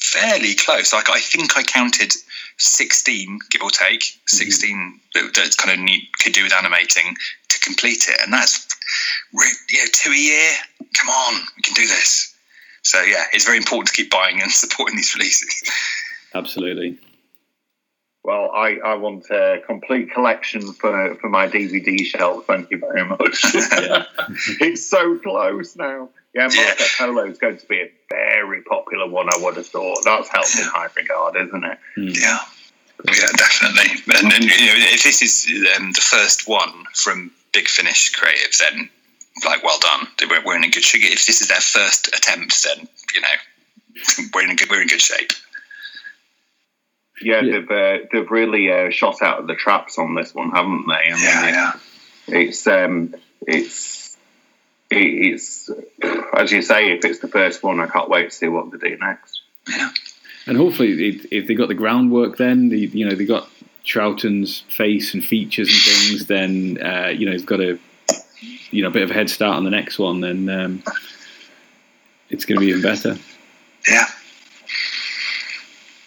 fairly close. Like, I think I counted 16, give or take, mm-hmm. 16 that, that kind of need, could do with animating to complete it. And that's, you know, two a year. Come on, we can do this. So yeah, it's very important to keep buying and [LAUGHS] supporting these releases. Absolutely. Well, I, I want a complete collection for, for my DVD shelf. Thank you very much. [LAUGHS] Yeah. [LAUGHS] it's so close now. Yeah, Marco Yeah. Polo is going to be a very popular one, I would have thought. That's held in high regard, isn't it? Yeah. Yeah, definitely. And, and you know, if this is um, the first one from Big Finish Creative, then like well done. Were- We're in a good shape. If this is their first attempt, then you know [LAUGHS] we're in a good we're in good shape. Yeah, Yeah. they've uh, they've really uh, shot out of the traps on this one, haven't they? I mean, yeah. It's um, it's it's as you say, if it's the first one, I can't wait to see what they do next. And hopefully, if, if they got the groundwork, then the, you know they got Troughton's face and features and things, [LAUGHS] then uh, you know he's got a you know a bit of a head start on the next one. Then um, it's going to be even better. Yeah.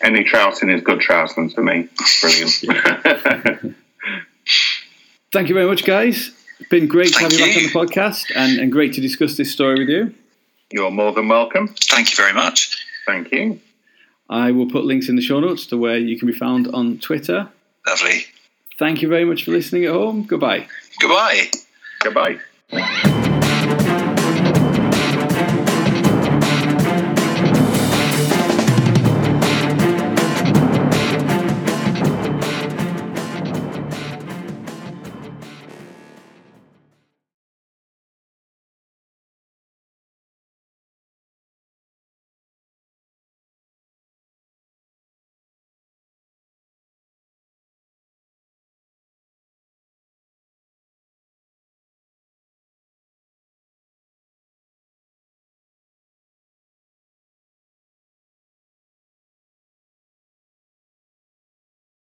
Any Troughton is good Troughton for me. Brilliant. [LAUGHS] Thank you very much, guys. It's been great to have you, back on the podcast, and, and great to discuss this story with you. You're more than welcome. Thank you very much. Thank you. I will put links in the show notes to where you can be found on Twitter. Lovely. Thank you very much for listening at home. Goodbye. Goodbye. Goodbye.